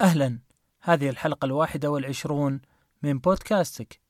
أهلا. هذه الحلقة الواحدة والعشرون من بودكاستك.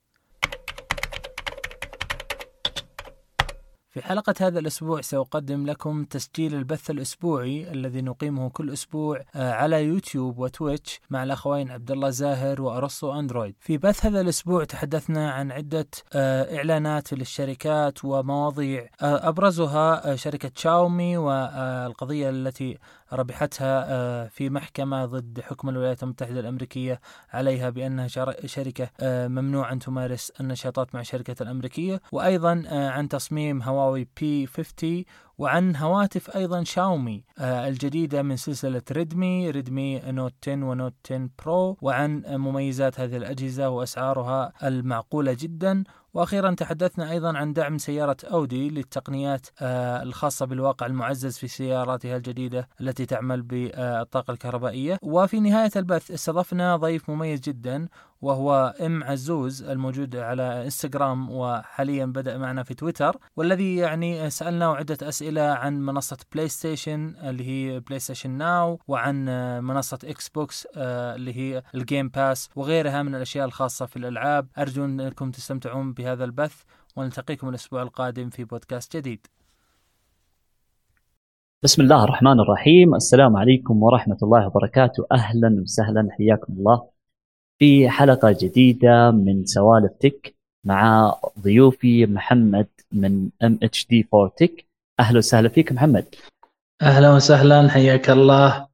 في حلقة هذا الأسبوع سأقدم لكم تسجيل البث الأسبوعي الذي نقيمه كل أسبوع آه، على يوتيوب وتويتش مع الأخوين عبد الله زاهر وأرسطو أندرويد. في بث هذا الأسبوع تحدثنا عن عدة آه، إعلانات للشركات ومواضيع آه، أبرزها شركة شاومي والقضية التي ربحتها في محكمة ضد حكم الولايات المتحدة الأمريكية عليها بأنها شركة ممنوع أن تمارس النشاطات مع الشركة الأمريكية وأيضا عن تصميم هواوي P 50 وعن هواتف أيضا شاومي آه، الجديدة من سلسلة Redmi Redmi Note 10 و Note 10 Pro وعن مميزات هذه الأجهزة وأسعارها المعقولة جدا. وأخيرا تحدثنا أيضا عن دعم سيارة أودي للتقنيات آه، الخاصة بالواقع المعزز في سياراتها الجديدة التي تعمل بالطاقة الكهربائية. وفي نهاية البث استضفنا ضيف مميز جدا وهو إم عزوز الموجود على إنستغرام وحاليا بدأ معنا في تويتر والذي يعني سألناه عدة أسئلة عن منصة PlayStation اللي هي PlayStation Now وعن منصة Xbox آه، اللي هي ال Game Pass وغيرها من الأشياء الخاصة في الألعاب. أرجو أنكم تستمتعون بهذا البث ونلتقيكم الأسبوع القادم في بودكاست جديد. بسم الله الرحمن الرحيم. السلام عليكم ورحمة الله وبركاته. أهلا وسهلا. حياكم الله. في حلقة جديدة من سوالف تك مع ضيوفي محمد من ام اتش دي 4 تك أهلا وسهلا فيك محمد. أهلا وسهلا. حياك الله.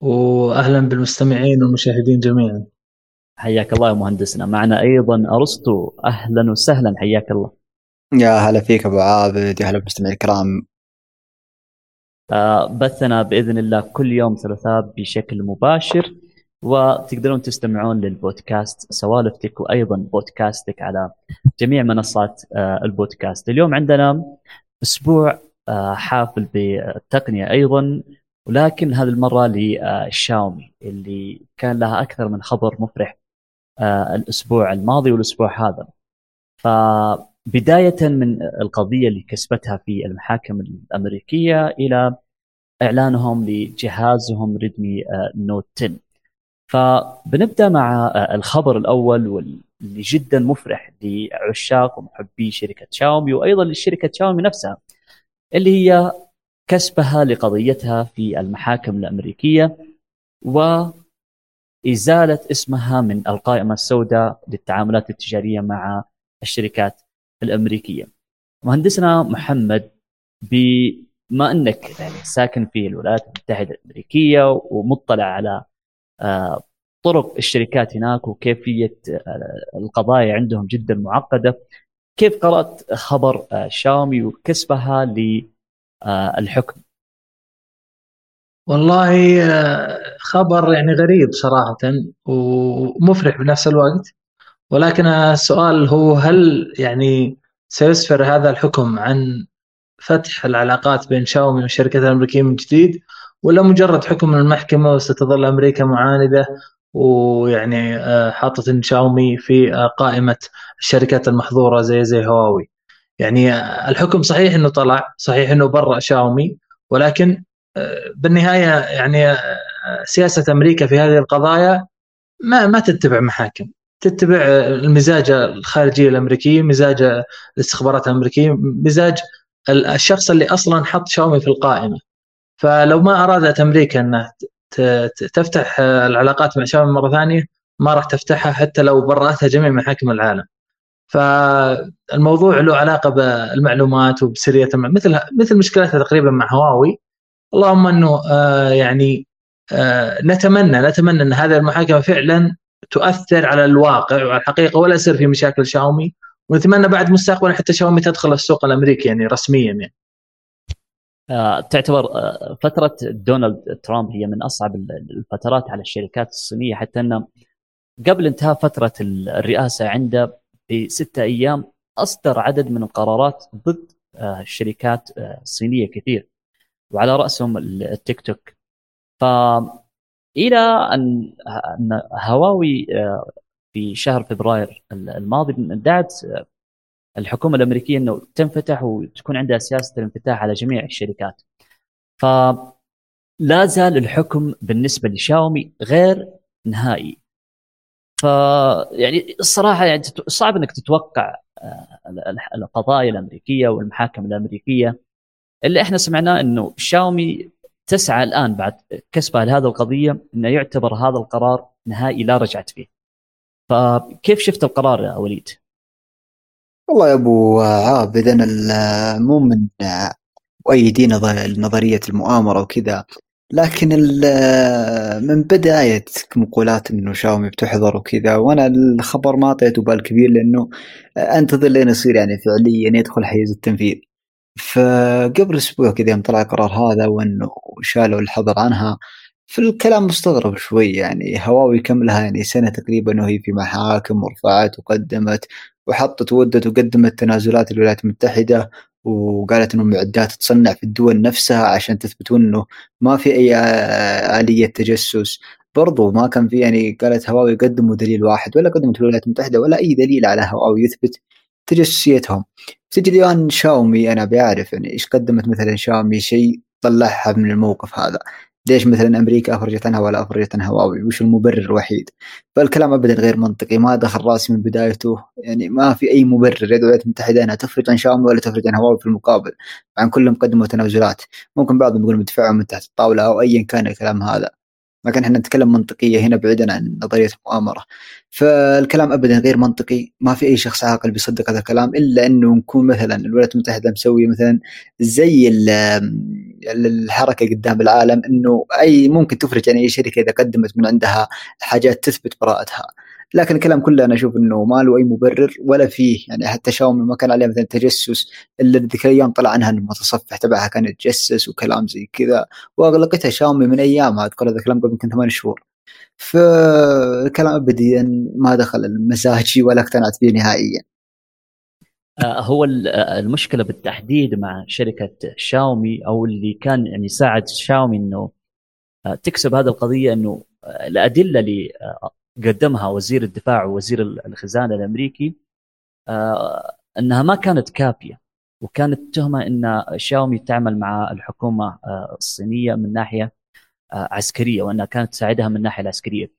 واهلا بالمستمعين والمشاهدين جميعا. حياك الله يا مهندسنا. معنا أيضا أرسطو. أهلا وسهلا حياك الله. يا هلا فيك أبو عابد يا هلا بالمستمعين الكرام. آه بثنا بإذن الله كل يوم ثلاثاء بشكل مباشر وتقدرون تستمعون للبودكاست سوالفتك وأيضا بودكاستك على جميع منصات آه، البودكاست. اليوم عندنا أسبوع آه، حافل بالتقنيه أيضا ولكن هذه المرة للشاومي اللي كان لها أكثر من خبر مفرح الأسبوع الماضي والأسبوع هذا. فبداية من القضية اللي كسبتها في المحاكم الأمريكية إلى إعلانهم لجهازهم ريدمي نوت 10 فبنبدأ مع آه، الخبر الأول واللي جدا مفرح لعشاق ومحبي شركة شاومي وأيضا لشركة شاومي نفسها اللي هي كسبها لقضيتها في المحاكم الأمريكية. وازاله اسمها من القائمة السوداء للتعاملات التجارية مع الشركات الأمريكية. مهندسنا محمد بما أنك يعني ساكن في الولايات المتحدة الأمريكية ومطلع على آه، طرق الشركات هناك وكيفية آه، القضايا عندهم جدا معقدة كيف قرأت خبر آه، شاومي وكسبها للحكم والله خبر يعني غريب صراحة ومفرح بنفس الوقت. ولكن السؤال هو هل يعني سيسفر هذا الحكم عن فتح العلاقات بين شاومي والشركات الأمريكية من جديد ولا مجرد حكم من المحكمة وستظل أمريكا معاندة ويعني آه، حاطة شاومي في آه، قائمة الشركات المحظورة زي زي هواوي؟ يعني آه، الحكم صحيح إنه طلع صحيح إنه برأ شاومي ولكن بالنهاية يعني سياسة أمريكا في هذه القضايا ما ما تتبع محاكم. تتبع المزاج الخارجيه الامريكيه مزاج الاستخبارات الأمريكية مزاج الشخص اللي أصلا حط شاومي في القائمة. فلو ما أرادت أمريكا أنها تفتح العلاقات مع شاومي مرة ثانية ما راح تفتحها حتى لو برأتها جميع محاكم العالم. فالموضوع له علاقة بالمعلومات وبسريه مثل مثل مشكلتها تقريبا مع هواوي. اللهم إنه آه يعني آه نتمنى نتمنى إن هذه المحاكمة فعلا تؤثر على الواقع وعلى الحقيقة ولا يصير في مشاكل شاومي ونتمنى بعد مستقبلا حتى شاومي تدخل السوق الأمريكي يعني رسميا يعني. آه، تعتبر فترة دونالد ترامب هي من أصعب الفترات على الشركات الصينية حتى إنه قبل انتهاء فترة الرئاسة عنده بستة أيام أصدر عدد من القرارات ضد الشركات الصينيه كثير وعلى رأسهم التيك توك. ف إلى أن هواوي في شهر فبراير الماضي دعت الحكومة الأمريكية إنه تنفتح وتكون عندها سياسة الانفتاح على جميع الشركات. ف لا زال الحكم بالنسبة لشاومي غير نهائي. ف يعني الصراحة يعني صعب إنك تتوقع آه، القضايا الأمريكية والمحاكم الأمريكية. اللي إحنا سمعناه إنه شاومي تسعى الآن بعد كسبها لهذه القضية إنه يعتبر هذا القرار نهائي لا رجعه فيه. فكيف شفت القرار يا وليد؟ والله يا أبو عابد أنا مو من مؤيدين نظرية المؤامرة وكذا لكن من بداية مقولات إنه شاومي بتحضر وكذا وأنا الخبر ما أعطيته بال كبير لأنه أنتظر لين يصير يعني فعليا يدخل حيز التنفيذ فقبل أسبوع كذا يوم طلع القرار هذا وإنه شالوا الحظر عنها. في الكلام مستغرب شوي يعني هواوي كم لها يعني سنة تقريبا وهي في محاكم ورفعت وقدمت وحطت ودت وقدمت تنازلات الولايات المتحدة وقالت انه المعدات تصنع في الدول نفسها عشان تثبتون إنه ما في أي آلية تجسس. برضو ما كان في يعني قالت هواوي قدموا دليل واحد ولا قدمت الولايات المتحدة ولا أي دليل على هواوي يثبت. تجسسيتهم تجي الان شاومي أنا بعرف يعني إيش قدمت مثلا شاومي شيء طلعها من الموقف هذا. ليش مثلا أمريكا أفرجت عنها ولا أفرجت عن هواوي وش المبرر الوحيد؟ فالكلام ابدا غير منطقي ما دخل راسي من بدايته. يعني ما في أي مبرر الولايات المتحده إنها تفرج عن شاومي ولا تفرج عن هواوي في المقابل. عن كلهم قدموا تنازلات. ممكن بعضهم يقول مدفعهم من تحت الطاولة أو ايا كان الكلام هذا. لكن إحنا نتكلم منطقية هنا بعيدا عن نظرية المؤامرة. فالكلام ابدا غير منطقي. ما في أي شخص عاقل بيصدق هذا الكلام إلا إنه نكون مثلا الولايات المتحدة مسوية مثلا زي الحركة قدام العالم إنه أي ممكن تفرج عن أي شركة إذا قدمت من عندها حاجات تثبت براءتها. لكن الكلام كله أنا أشوف إنه ما له أي مبرر ولا فيه. يعني حتى شاومي ما كان عليه مثلا تجسس إلا ذيك الأيام طلع عنها المتصفح تبعها كان يتجسس وكلام زي كذا. وأغلقتها شاومي من ايامها اذكر هذا الكلام قبل يمكن ثمان شهور. فالكلام ابديا ما دخل المزاجي ولا اقتنعت فيه نهائيا. آه، هو آه، المشكلة بالتحديد مع شركة شاومي أو اللي كان يعني ساعد شاومي إنه آه، تكسب هذه القضية إنه الأدلة اللي قدمها وزير الدفاع ووزير الخزانة الأمريكي أنها ما كانت كافية وكانت تهمة إن شاومي تعمل مع الحكومة الصينية من ناحية عسكرية وأنها كانت تساعدها من الناحيه العسكرية.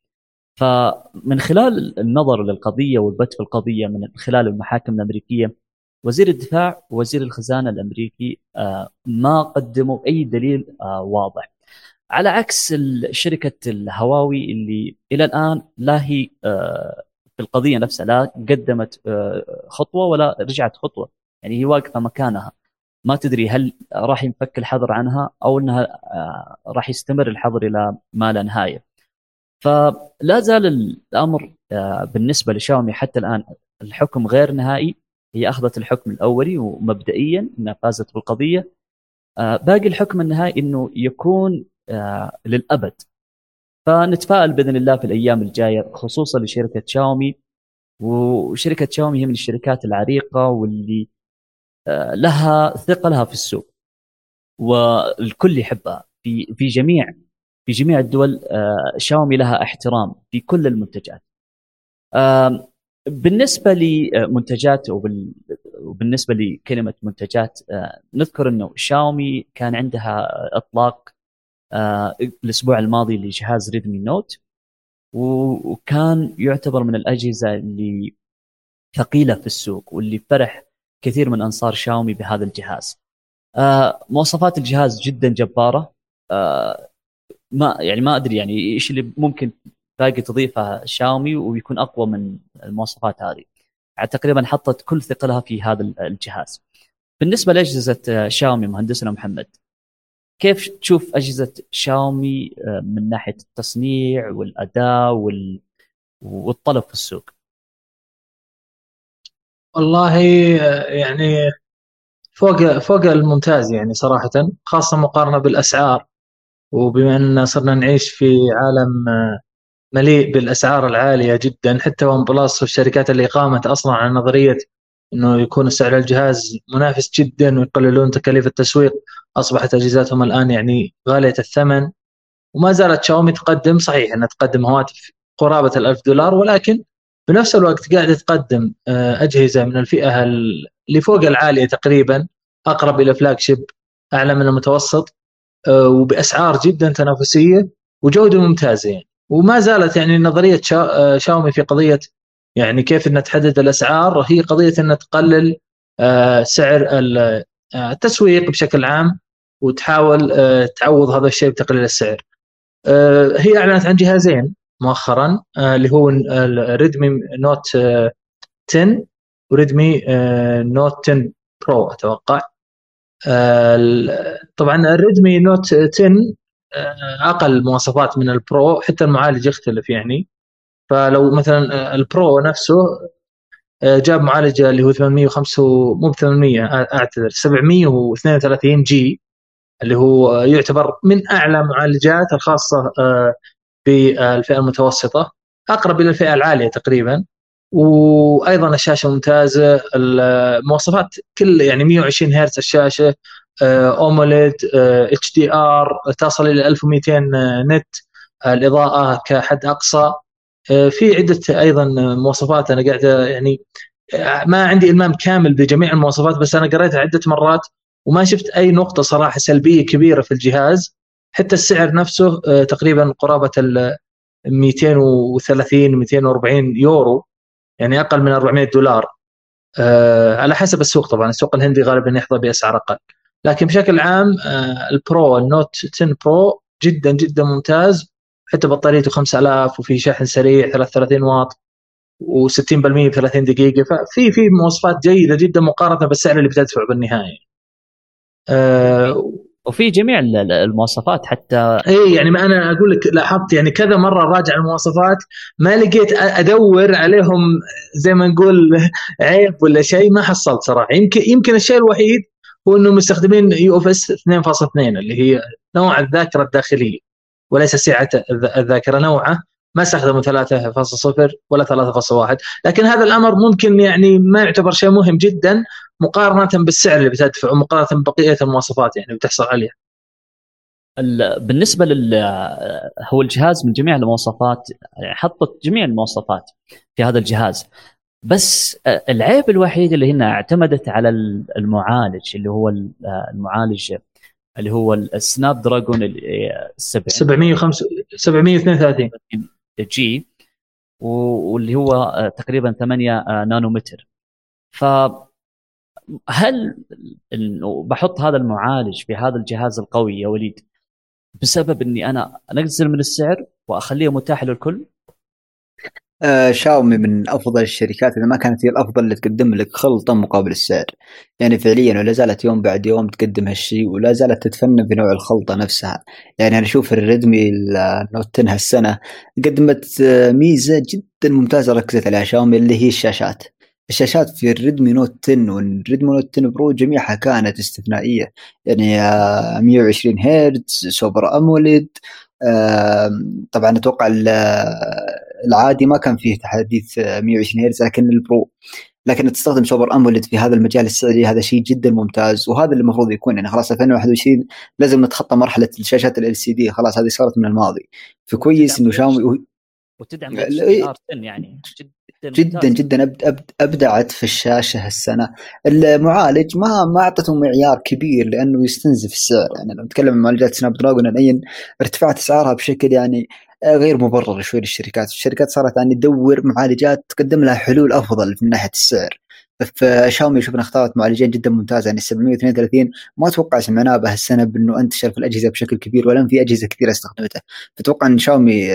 فمن خلال النظر للقضية والبت في القضية من خلال المحاكم الأمريكية وزير الدفاع ووزير الخزانة الأمريكي آه، ما قدموا أي دليل آه، واضح على عكس شركة الهواوي اللي إلى الآن لا هي آه، في القضية نفسها لا قدمت خطوة ولا رجعت خطوة. يعني هي واقفة مكانها. ما تدري هل راح ينفك الحظر عنها أو إنها راح يستمر الحظر إلى ما لا نهاية. فلا زال الأمر بالنسبة لشاومي حتى الآن الحكم غير نهائي. هي أخذت الحكم الأولي ومبدئيا إنها فازت بالقضية. آه، باقي الحكم النهائي إنه يكون آه، للأبد. فنتفائل بإذن الله في الأيام الجاية خصوصا لشركة شاومي. وشركة شاومي هي من الشركات العريقة واللي آه، لها ثقلها في السوق. والكل يحبها. في في جميع في جميع الدول شاومي لها احترام في كل المنتجات. بالنسبة لمنتجات وبالنسبة لكلمة منتجات آه، نذكر إنه شاومي كان عندها إطلاق آه، الأسبوع الماضي لجهاز ريدمي نوت وكان يعتبر من الأجهزة اللي ثقيلة في السوق واللي فرح كثير من أنصار شاومي بهذا الجهاز. آه، مواصفات الجهاز جدا جبارة. ما يعني ما أدري يعني إيش اللي ممكن باقي تضيفها شاومي ويكون أقوى من المواصفات هذه. تقريبا حطت كل ثقلها في هذا الجهاز. بالنسبة لأجهزة شاومي مهندسنا محمد كيف تشوف أجهزة شاومي آه، من ناحية التصنيع والأداء وال... والطلب في السوق؟ والله آه، يعني فوق فوق الممتاز يعني صراحة خاصة مقارنة بالأسعار. وبما ان صرنا نعيش في عالم آه، مليء بالأسعار العالية جدا حتى ون بلس والشركات اللي قامت أصلا على نظرية إنه يكون سعر الجهاز منافس جدا ويقللون تكاليف التسويق. أصبحت أجهزتهم الآن يعني غالية الثمن وما زالت شاومي تقدم. صحيح إنها تقدم هواتف قرابة الألف دولار ولكن بنفس الوقت قاعدة تقدم آه، أجهزة من الفئة اللي فوق العالية تقريبا أقرب إلى فلاج شيب أعلى من المتوسط آه، وبأسعار جدا تنافسية وجودة ممتازة يعني. وما زالت يعني نظرية شا... شاومي في قضية يعني كيف إنها تحدد الأسعار هي قضية إنها تقلل سعر التسويق بشكل عام وتحاول تعوض هذا الشيء بتقليل السعر. هي أعلنت عن جهازين مؤخرا اللي هو ال Redmi Note 10 و Redmi Note 10 Pro أتوقع طبعا ال Redmi Note 10 أقل مواصفات من ال Pro حتى المعالج يختلف يعني فلو مثلا ال Pro نفسه جاب معالج اللي هو 805 مو ب 800 أعتذر 732 G اللي هو يعتبر من أعلى معالجات الخاصة بالفئة المتوسطة أقرب إلى الفئة العالية تقريبا. وأيضا الشاشة ممتازة المواصفات كل يعني 120 هرتز الشاشة AMOLED HDR تصل إلى 1200 نت الإضاءة كحد أقصى. في عدة أيضا مواصفات أنا قاعد يعني ما عندي إلمام كامل بجميع المواصفات بس أنا قريتها عدة مرات وما شفت أي نقطة صراحة سلبية كبيرة في الجهاز. حتى السعر نفسه تقريبا قرابة ال 230 240 يورو يعني أقل من 400 دولار. على حسب السوق طبعا السوق الهندي غالبا يحظى بأسعار أقل. لكن بشكل عام ال Pro ال Note 10 Pro جدا جدا ممتاز. حتى بطاريته 5000 وفي شحن سريع 33 واط و60% ب 30 دقيقة. ففي في مواصفات جيدة جدا مقارنة بالسعر اللي بتدفعه بالنهاية. أه وفي جميع المواصفات حتى اي يعني ما أنا أقول لك لاحظت يعني كذا مرة راجع المواصفات ما لقيت أدور عليهم زي ما نقول عيب ولا شيء ما حصلت صراحة. يمكن يمكن الشيء الوحيد هو انه مستخدمين UFS 2.2 اللي هي نوع الذاكرة الداخلية. وليس سعة الذاكرة نوعه ما استخدموا 3.0 ولا 3.1 لكن هذا الأمر ممكن يعني ما يعتبر شيء مهم جدا مقارنة بالسعر اللي بتدفعه مقارنة ببقية المواصفات يعني بتحصل عليها. بالنسبة لل هو الجهاز من جميع المواصفات حطت جميع المواصفات في هذا الجهاز. بس العيب الوحيد اللي هنا اعتمدت على المعالج اللي هو المعالج اللي هو ال Snapdragon 732 G واللي هو تقريبا 8 نانومتر. ف هل بحط هذا المعالج في هذا الجهاز القوي يا وليد بسبب إني أنا انزل من السعر وأخليه متاح للكل؟ آه شاومي من أفضل الشركات إذا ما كانت هي الأفضل اللي تقدم لك خلطة مقابل السعر. يعني فعليا ولا زالت يوم بعد يوم تقدم هالشيء ولا زالت تتفنن في نوع الخلطة نفسها. يعني أنا أشوف ال Redmi ال Note 10 هالسنه قدمت ميزة جدا ممتازة ركزت عليها شاومي اللي هي الشاشات. الشاشات في ال Redmi Note 10 وال Redmi Note 10 Pro جميعها كانت استثنائية. يعني 120 هرتز Super AMOLED طبعا أتوقع العادي ما كان فيه تحديث 120 هرتز لكن ال Pro لكن تستخدم Super AMOLED في هذا المجال السعري هذا شيء جدا ممتاز. وهذا اللي المفروض يكون يعني خلاص 2021 لازم نتخطى مرحلة الشاشات LCD خلاص هذه صارت من الماضي. فكويس إنه شاومي وتدعم HDR 10 يعني. جدا جدا أبدعت في الشاشة هالسنة. المعالج ما ما اعطته معيار كبير لأنه يستنزف السعر. يعني لو نتكلم عن معالجات سناب دراجون الحين ارتفعت أسعارها بشكل يعني غير مبرر شوي للشركات، الشركات صارت يعني تدور معالجات تقدم لها حلول أفضل من ناحية السعر. في شاومي شفنا اختارت معالجين جدا ممتازة يعني 732 ما أتوقع سمعناه بهالسنه بأنه أنتشر في الأجهزة بشكل كبير ولا في أجهزة كثيرة استخدمته فتوقع إن شاومي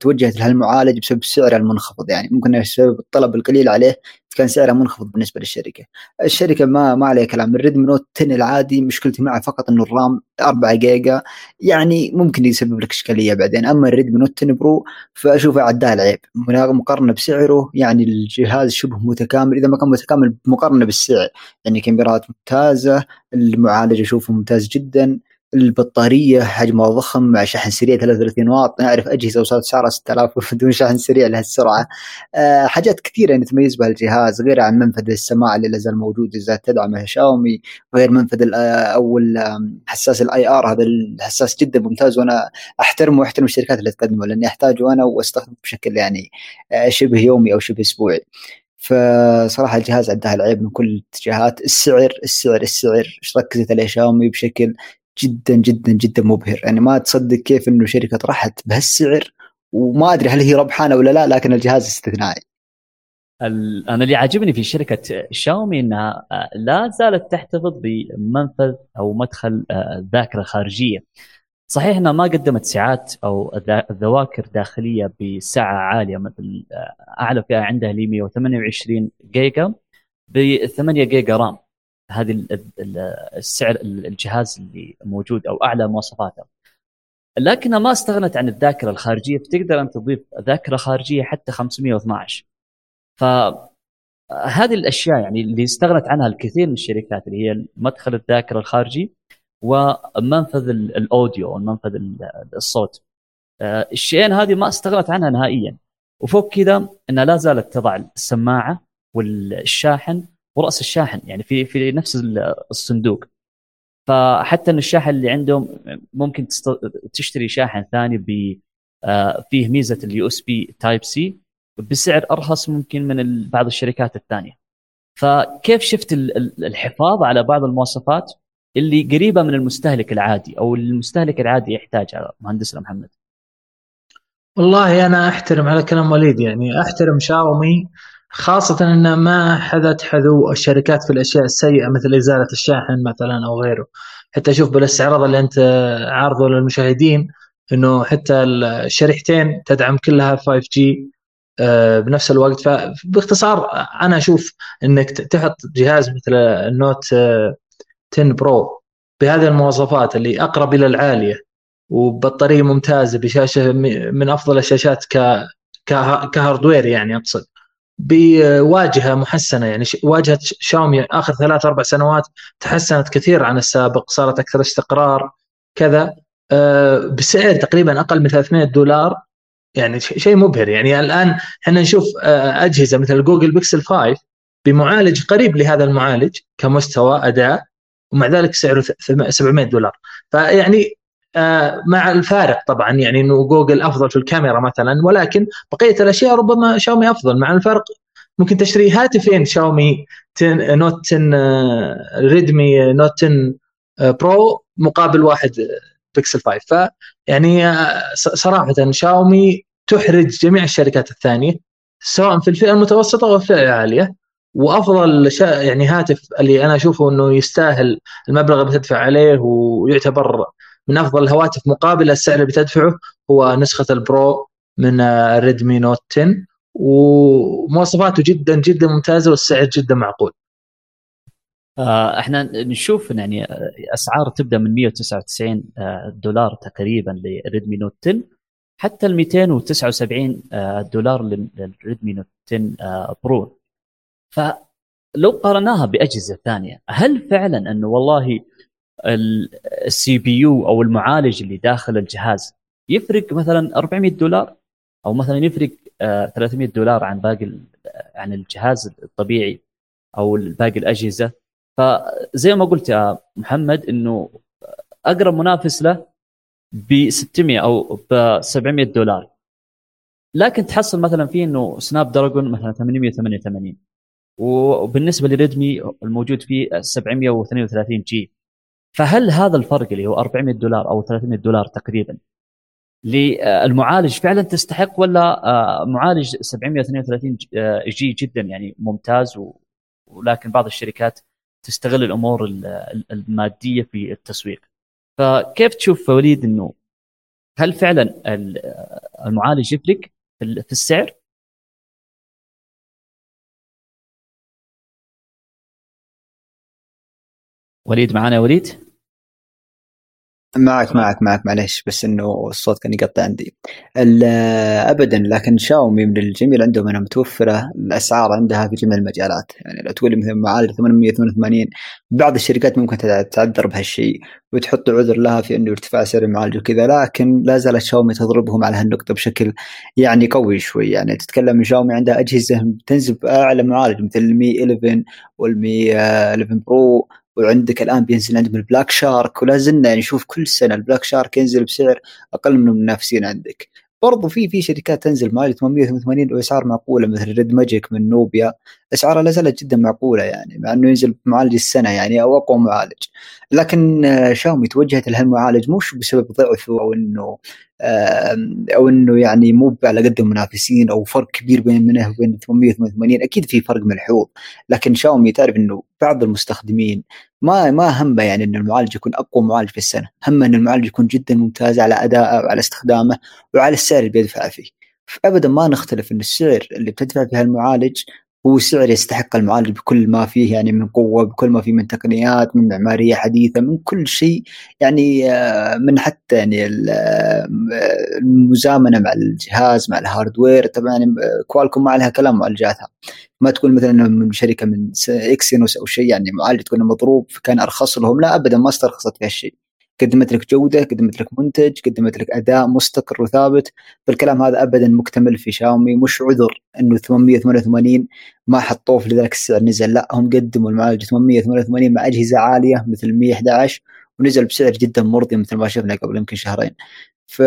توجهت لهالمعالج بسبب سعره المنخفض يعني ممكن بسبب الطلب القليل عليه كان سعره منخفض بالنسبة للشركة. الشركة ما ما عليه كلام. ال Redmi Note 10 العادي مشكلتي معه فقط إنه ال RAM 4 جيجا. يعني ممكن يسبب لك إشكالية بعدين. أما ال Redmi Note 10 Pro فاشوفه عداه العيب. مقارنة بسعره يعني الجهاز شبه متكامل. إذا ما كان متكامل مقارنة بالسعر. يعني كاميرات ممتازة المعالج أشوفه ممتاز جدا. البطارية حجمها ضخم مع شحن سريع 33 واط. نعرف أجهزة وصلت سعرها 6000 بدون شحن سريع لهالسرعه أه حاجات كثيرة يعني تميز بها الجهاز غير عن منفذ السماعه اللي لا زال موجود إذا تدعمه شاومي وغير منفذ أو حساس ال IR. هذا الحساس جدا ممتاز وأنا أحترمه وأحترم الشركات اللي تقدمه لأني أحتاجه أنا وأستخدمه بشكل يعني شبه يومي أو شبه أسبوعي. فصراحة الجهاز عداه العيب من كل الاتجاهات. السعر السعر السعر. ركزت عليه شاومي بشكل جدا جدا جدا مبهر. يعني ما تصدق كيف إنه شركة طرحت بهالسعر وما أدري هل هي ربحانة ولا لا لكن الجهاز استثنائي. أنا اللي عاجبني في شركة شاومي إنها آه، لا زالت تحتفظ بمنفذ أو مدخل آه، ذاكرة خارجية. صحيح إنها ما قدمت ساعات أو ذواكر داخلية بسعة عالية مثل آه، أعلى فئة عندها اللي 128 جيجا ب 8 جيجا رام. هذه السعر الجهاز اللي موجود أو أعلى مواصفاته. لكنها ما استغنت عن الذاكرة الخارجية فتقدر أن تضيف ذاكرة خارجية حتى 512 فهذه الأشياء يعني اللي استغنت عنها الكثير من الشركات اللي هي مدخل الذاكرة الخارجي ومنفذ الأوديو المنفذ الصوت. آه، الشيئين هذه ما استغنت عنها نهائيا. وفوق كذا إنها لا زالت تضع السماعة والشاحن ورأس الشاحن يعني في في نفس الصندوق. فحتى إن الشاحن اللي عندهم ممكن تشتري شاحن ثاني ب آه، فيه ميزة ال USB Type-C بسعر أرخص ممكن من بعض الشركات الثانية. فكيف شفت الحفاظ على بعض المواصفات اللي قريبة من المستهلك العادي أو المستهلك العادي يحتاجها مهندسنا محمد؟ والله أنا أحترم على كلام وليد يعني أحترم شاومي خاصة إن ما حدث حذو الشركات في الأشياء السيئة مثل إزالة الشاحن مثلا أو غيره. حتى أشوف بالاستعراض اللي أنت عارضه للمشاهدين إنه حتى الشريحتين تدعم كلها 5G آه، بنفس الوقت. فباختصار أنا أشوف إنك تحط جهاز مثل النوت 10 برو بهذه المواصفات اللي أقرب إلى العالية وبطارية ممتازة بشاشة من أفضل الشاشات ك كهاردوير يعني أقصد. بواجهة محسنة. يعني واجهة شاومي آخر ثلاث أربع سنوات تحسنت كثير عن السابق صارت أكثر استقرار كذا آه، بسعر تقريبا أقل من 300 دولار. يعني شيء مبهر. يعني الآن إحنا نشوف آه، أجهزة مثل جوجل بيكسل 5 بمعالج قريب لهذا المعالج كمستوى أداء ومع ذلك سعره 700 دولار. فيعني مع الفارق طبعا يعني إنه جوجل أفضل في الكاميرا مثلا ولكن بقية الأشياء ربما شاومي أفضل. مع الفرق ممكن تشتري هاتفين شاومي 10 Note 10 Redmi Note 10 Pro مقابل واحد بيكسل 5 فيعني آه، صراحة شاومي تحرج جميع الشركات الثانية سواء في الفئة المتوسطة أو الفئة العالية. وأفضل يعني هاتف اللي أنا أشوفه إنه يستاهل المبلغ اللي بتدفع عليه ويعتبر من أفضل الهواتف مقابل السعر اللي بتدفعه هو نسخة ال Pro من Redmi Note 10 ومواصفاته جدا جدا ممتازة والسعر جدا معقول. آه، إحنا نشوف يعني أسعار تبدأ من 199 آه، دولار تقريبا ل Redmi Note 10 حتى ال 279 آه، دولار لل Redmi Note 10 Pro. فلو قارناها بأجهزة ثانية هل فعلا أنه والله ال CPU أو المعالج اللي داخل الجهاز يفرق مثلا 400 دولار أو مثلا يفرق 300 دولار عن باقي عن الجهاز الطبيعي أو باقي الأجهزة. فزي ما قلت يا محمد إنه أقرب منافس له ب 600 أو ب 700 دولار. لكن تحصل مثلا فيه إنه Snapdragon مثلا 888 وبالنسبة ل Redmi الموجود فيه 732G. فهل هذا الفرق اللي هو 400 دولار أو 300 دولار تقريبا للمعالج فعلا تستحق ولا آه، معالج 732G جدا يعني ممتاز ولكن بعض الشركات تستغل الأمور المادية في التسويق فكيف تشوف وليد إنه هل فعلا المعالج يفرق في السعر؟ وليد معنا يا وليد؟ معك معك معك. معلش بس إنه الصوت كان يقطع عندي. ابدا لكن شاومي من الجميل عندهم انها متوفرة. الأسعار عندها في جميع المجالات. يعني لو تقول مثلا معالج 888 بعض الشركات ممكن تعذر بهالشيء وتحط عذر لها في إنه ارتفاع سعر المعالج وكذا. لكن لا زالت شاومي تضربهم على هالنقطة بشكل يعني قوي شوي. يعني تتكلم شاومي عندها أجهزة تنزل بأعلى معالج مثل ال Mi 11 وال Mi 11 Pro وعندك الآن بينزل عندهم ال Black Shark ولا زلنا نشوف كل سنة ال Black Shark ينزل بسعر أقل من المنافسين عندك. برضو في في شركات تنزل معالج 888 باسعار معقولة مثل Red Magic من Nubia اسعارها لا زالت جدا معقولة يعني مع إنه ينزل بمعالج السنة يعني أو أقوى معالج. لكن شاومي توجهت لهالمعالج مش بسبب ضعفه أو إنه أو إنه يعني مو على قد المنافسين أو فرق كبير بين منه وبين 888 أكيد في فرق ملحوظ لكن شاومي تعرف إنه بعض المستخدمين ما ما همه يعني إن المعالج يكون أقوى معالج في السنة، همه إن المعالج يكون جدا ممتاز على ادائه وعلى استخدامه وعلى السعر اللي بيدفع فيه. ابدا ما نختلف إن السعر اللي بتدفع فيه المعالج هو سعر يستحق المعالج بكل ما فيه يعني من قوة بكل ما فيه من تقنيات من معمارية حديثة من كل شيء. يعني آه، من حتى يعني آه، المزامنة مع الجهاز مع ال hardware. طبعا يعني Qualcomm ما عليها كلام معالجاتها ما تقول مثلا من شركة من Exynos أو شيء يعني معالج تكون مضروب فكان أرخص لهم. لا ابدا ما استرخصت في هالشيء. قدمت لك جودة قدمت لك منتج قدمت لك أداء مستقر وثابت. فالكلام هذا ابدا مكتمل في شاومي مش عذر إنه 888 ما حطوه في لذلك السعر نزل لا هم قدموا المعالج 888 مع أجهزة عالية مثل 111 ونزل بسعر جدا مرضي مثل ما شفنا قبل يمكن شهرين. ف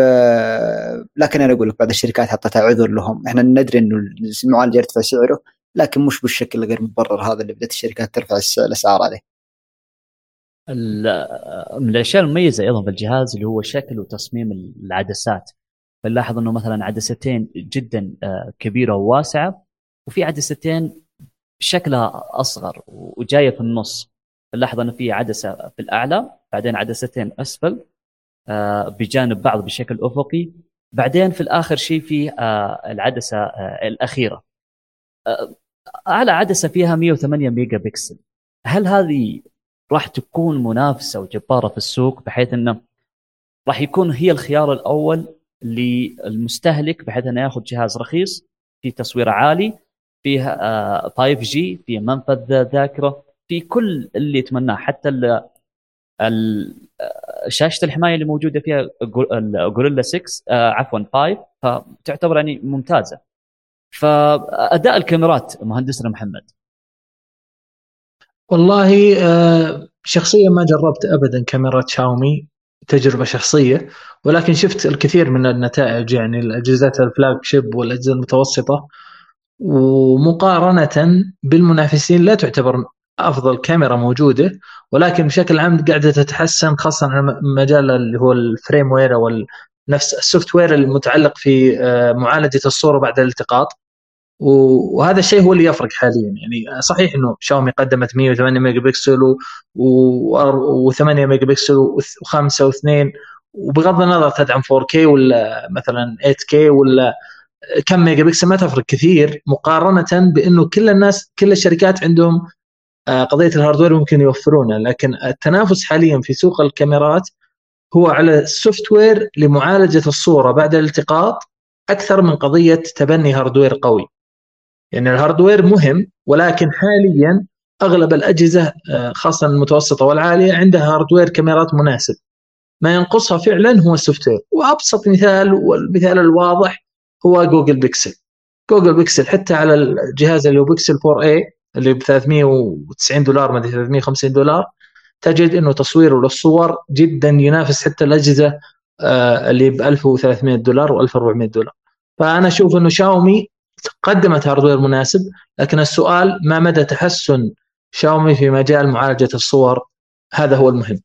لكن أنا أقول لك بعض الشركات حطتها عذر لهم. إحنا ندري إنه المعالج يرتفع سعره لكن مش بالشكل الغير مبرر هذا اللي بدأت الشركات ترفع الأسعار عليه. من الأشياء المميزة أيضا بالجهاز اللي هو شكل وتصميم العدسات. فنلاحظ أنه مثلا عدستين جدا آه، كبيرة وواسعة وفي عدستين شكلها أصغر وجاية في النص. نلاحظ أنه في عدسة في الأعلى بعدين عدستين أسفل آه، بجانب بعض بشكل أفقي. بعدين في الآخر شيء في آه، العدسة الأخيرة. أعلى عدسة فيها 108 ميجا بكسل. هل هذه راح تكون منافسة وجبارة في السوق بحيث إنه راح يكون هي الخيار الأول للمستهلك بحيث إنه يأخذ جهاز رخيص في تصوير عالي فيه 5 جي في منفذ ذاكرة في كل اللي يتمناه حتى ال شاشة الحماية اللي موجودة فيها جوريلا 6 آه، عفوا 5 فتعتبر يعني ممتازة. فأداء الكاميرات مهندسنا محمد. والله آه، شخصيا ما جربت ابدا كاميرا شاومي تجربة شخصية ولكن شفت الكثير من النتائج يعني الأجهزة ال flagship والأجهزة المتوسطة. ومقارنة بالمنافسين لا تعتبر أفضل كاميرا موجودة ولكن بشكل عام قاعدة تتحسن خاصة مجال اللي هو ال firmware أو نفس ال software المتعلق في آه، معالجة الصورة بعد الالتقاط. وهذا الشيء هو اللي يفرق حاليا. يعني صحيح إنه شاومي قدمت 108 ميجا بكسل و8 ميجا بكسل و5 و2 وبغض النظر تدعم 4K ولا مثلا 8K ولا كم ميجا بكسل ما تفرق كثير مقارنة بإنه كل الناس كل الشركات عندهم آه، قضية ال hardware ممكن يوفرونها. لكن التنافس حاليا في سوق الكاميرات هو على ال software لمعالجة الصورة. بعد الالتقاط أكثر من قضية تبني hardware قوي. يعني ال hardware مهم ولكن حاليا أغلب الأجهزة آه، خاصه المتوسطة والعالية عندها hardware كاميرات مناسب. ما ينقصها فعلا هو ال software وأبسط مثال والمثال الواضح هو Google Pixel Google Pixel حتى على الجهاز اللي هو Pixel 4a اللي ب 390 دولار ما أدري 350 دولار تجد إنه تصويره للصور جدا ينافس حتى الأجهزة آه، اللي ب 1300 دولار و1400 دولار. فأنا أشوف إنه شاومي قدمت هاردوير مناسب لكن السؤال ما مدى تحسن شاومي في مجال معالجة الصور؟ هذا هو المهم.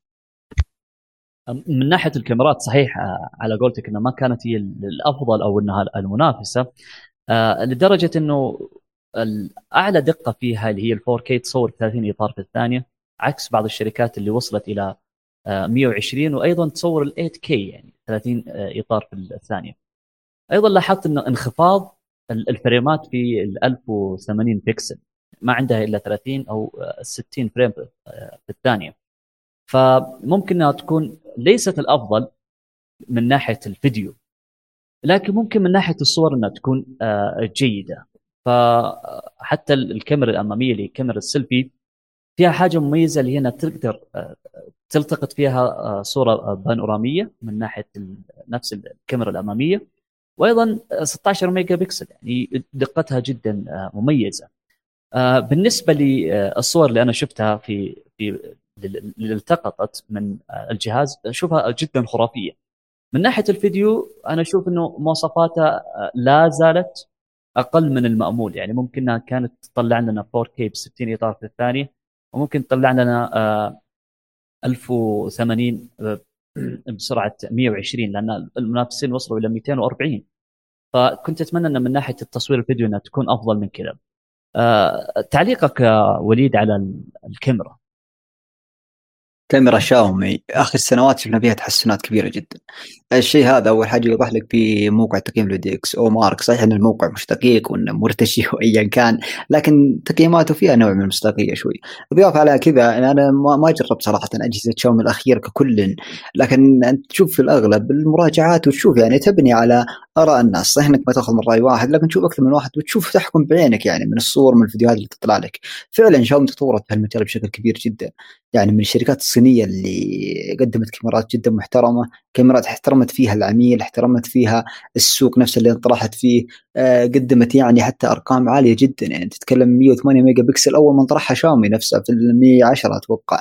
من ناحية الكاميرات صحيح آه، على قولتك إنها ما كانت هي الأفضل أو إنها المنافسة. آه، لدرجة إنه الاعلى دقة فيها اللي هي ال 4K تصور 30 إطار في الثانية عكس بعض الشركات اللي وصلت إلى 120 آه، وأيضا تصور ال 8K يعني 30 إطار في الثانية. أيضا لاحظت إنه انخفاض الفريمات في ال 1080 بكسل ما عندها إلا 30 أو 60 frame في الثانية. فممكن إنها تكون ليست الأفضل من ناحية الفيديو لكن ممكن من ناحية الصور إنها تكون آه، جيدة. فحتى الكاميرا الأمامية اللي كاميرا السيلفي فيها حاجة مميزة اللي هي إنها تقدر آه، تلتقط فيها آه، صورة بانورامية من ناحية نفس الكاميرا الأمامية. وأيضا 16 ميجا بكسل يعني دقتها جدا آه، مميزة. آه، بالنسبة للصور اللي أنا شفتها في في اللي التقطت من آه، الجهاز أشوفها جدا خرافية. من ناحية الفيديو أنا أشوف إنه مواصفاتها لا زالت أقل من المأمول. يعني ممكن إنها كانت تطلع لنا 4K ب 60 إطار في الثانية وممكن تطلع لنا 1080 ب بسرعة 120 لأن المنافسين وصلوا إلى 240 فكنت أتمنى أن من ناحية التصوير الفيديو إنها تكون أفضل من كذا. آه، تعليقك وليد على الكاميرا كاميرا شاومي آخر سنوات شفنا فيها تحسنات كبيرة جدا. الشيء هذا أول حاجة يوضح لك في موقع تقييم لوديكس أو مارك صحيح إن الموقع مش دقيق وإنه مرتشي وايا كان لكن تقييماته فيها نوع من المصداقية شوي. إضافة على كذا أنا ما جربت صراحة أجهزة شاومي الاخيره ككل لكن أنت تشوف في الأغلب المراجعات وتشوف يعني تبني على آراء الناس. صحيح إنك ما تأخذ من رأي واحد لكن تشوف أكثر من واحد وتشوف تحكم بعينك يعني من الصور من الفيديوهات اللي تطلع لك. فعلا شاومي تطورت في المجال بشكل كبير جدا. يعني من الشركات الصينية اللي قدمت كاميرات جدا محترمة كاميرات احترمت فيها العميل احترمت فيها السوق نفسه اللي انطرحت فيه آه، قدمت يعني حتى أرقام عالية جدا. يعني تتكلم 108 ميجا بكسل أول ما طرحها شاومي نفسها في ال 110 أتوقع.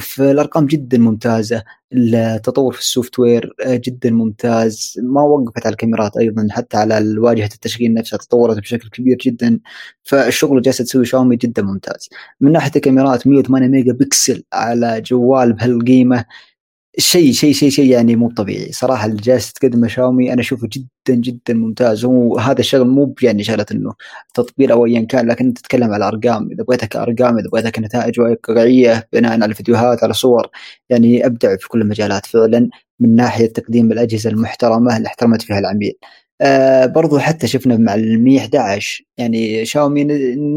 فالأرقام جدا ممتازة التطور في ال software آه، جدا ممتاز. ما وقفت على الكاميرات أيضا حتى على واجهة التشغيل نفسها تطورت بشكل كبير جدا. فالشغل اللي جالسة تسوي شاومي جدا ممتاز. من ناحية الكاميرات 108 ميجا بكسل على جوال بهالقيمة. شيء شيء شيء شيء يعني مو طبيعي. صراحة اللي جالس تقدمه شاومي أنا أشوفه جدا جدا ممتاز. وهذا الشغل مو يعني شغلة إنه تطبيل أو ايا كان لكن تتكلم على أرقام. إذا بغيتها كارقام إذا بغيتها كنتائج واقعيه بناء على فيديوهات على صور يعني أبدع في كل المجالات فعلا من ناحية تقديم الأجهزة المحترمة اللي احترمت فيها العميل. آه برضو حتى شفنا مع ال 111 يعني شاومي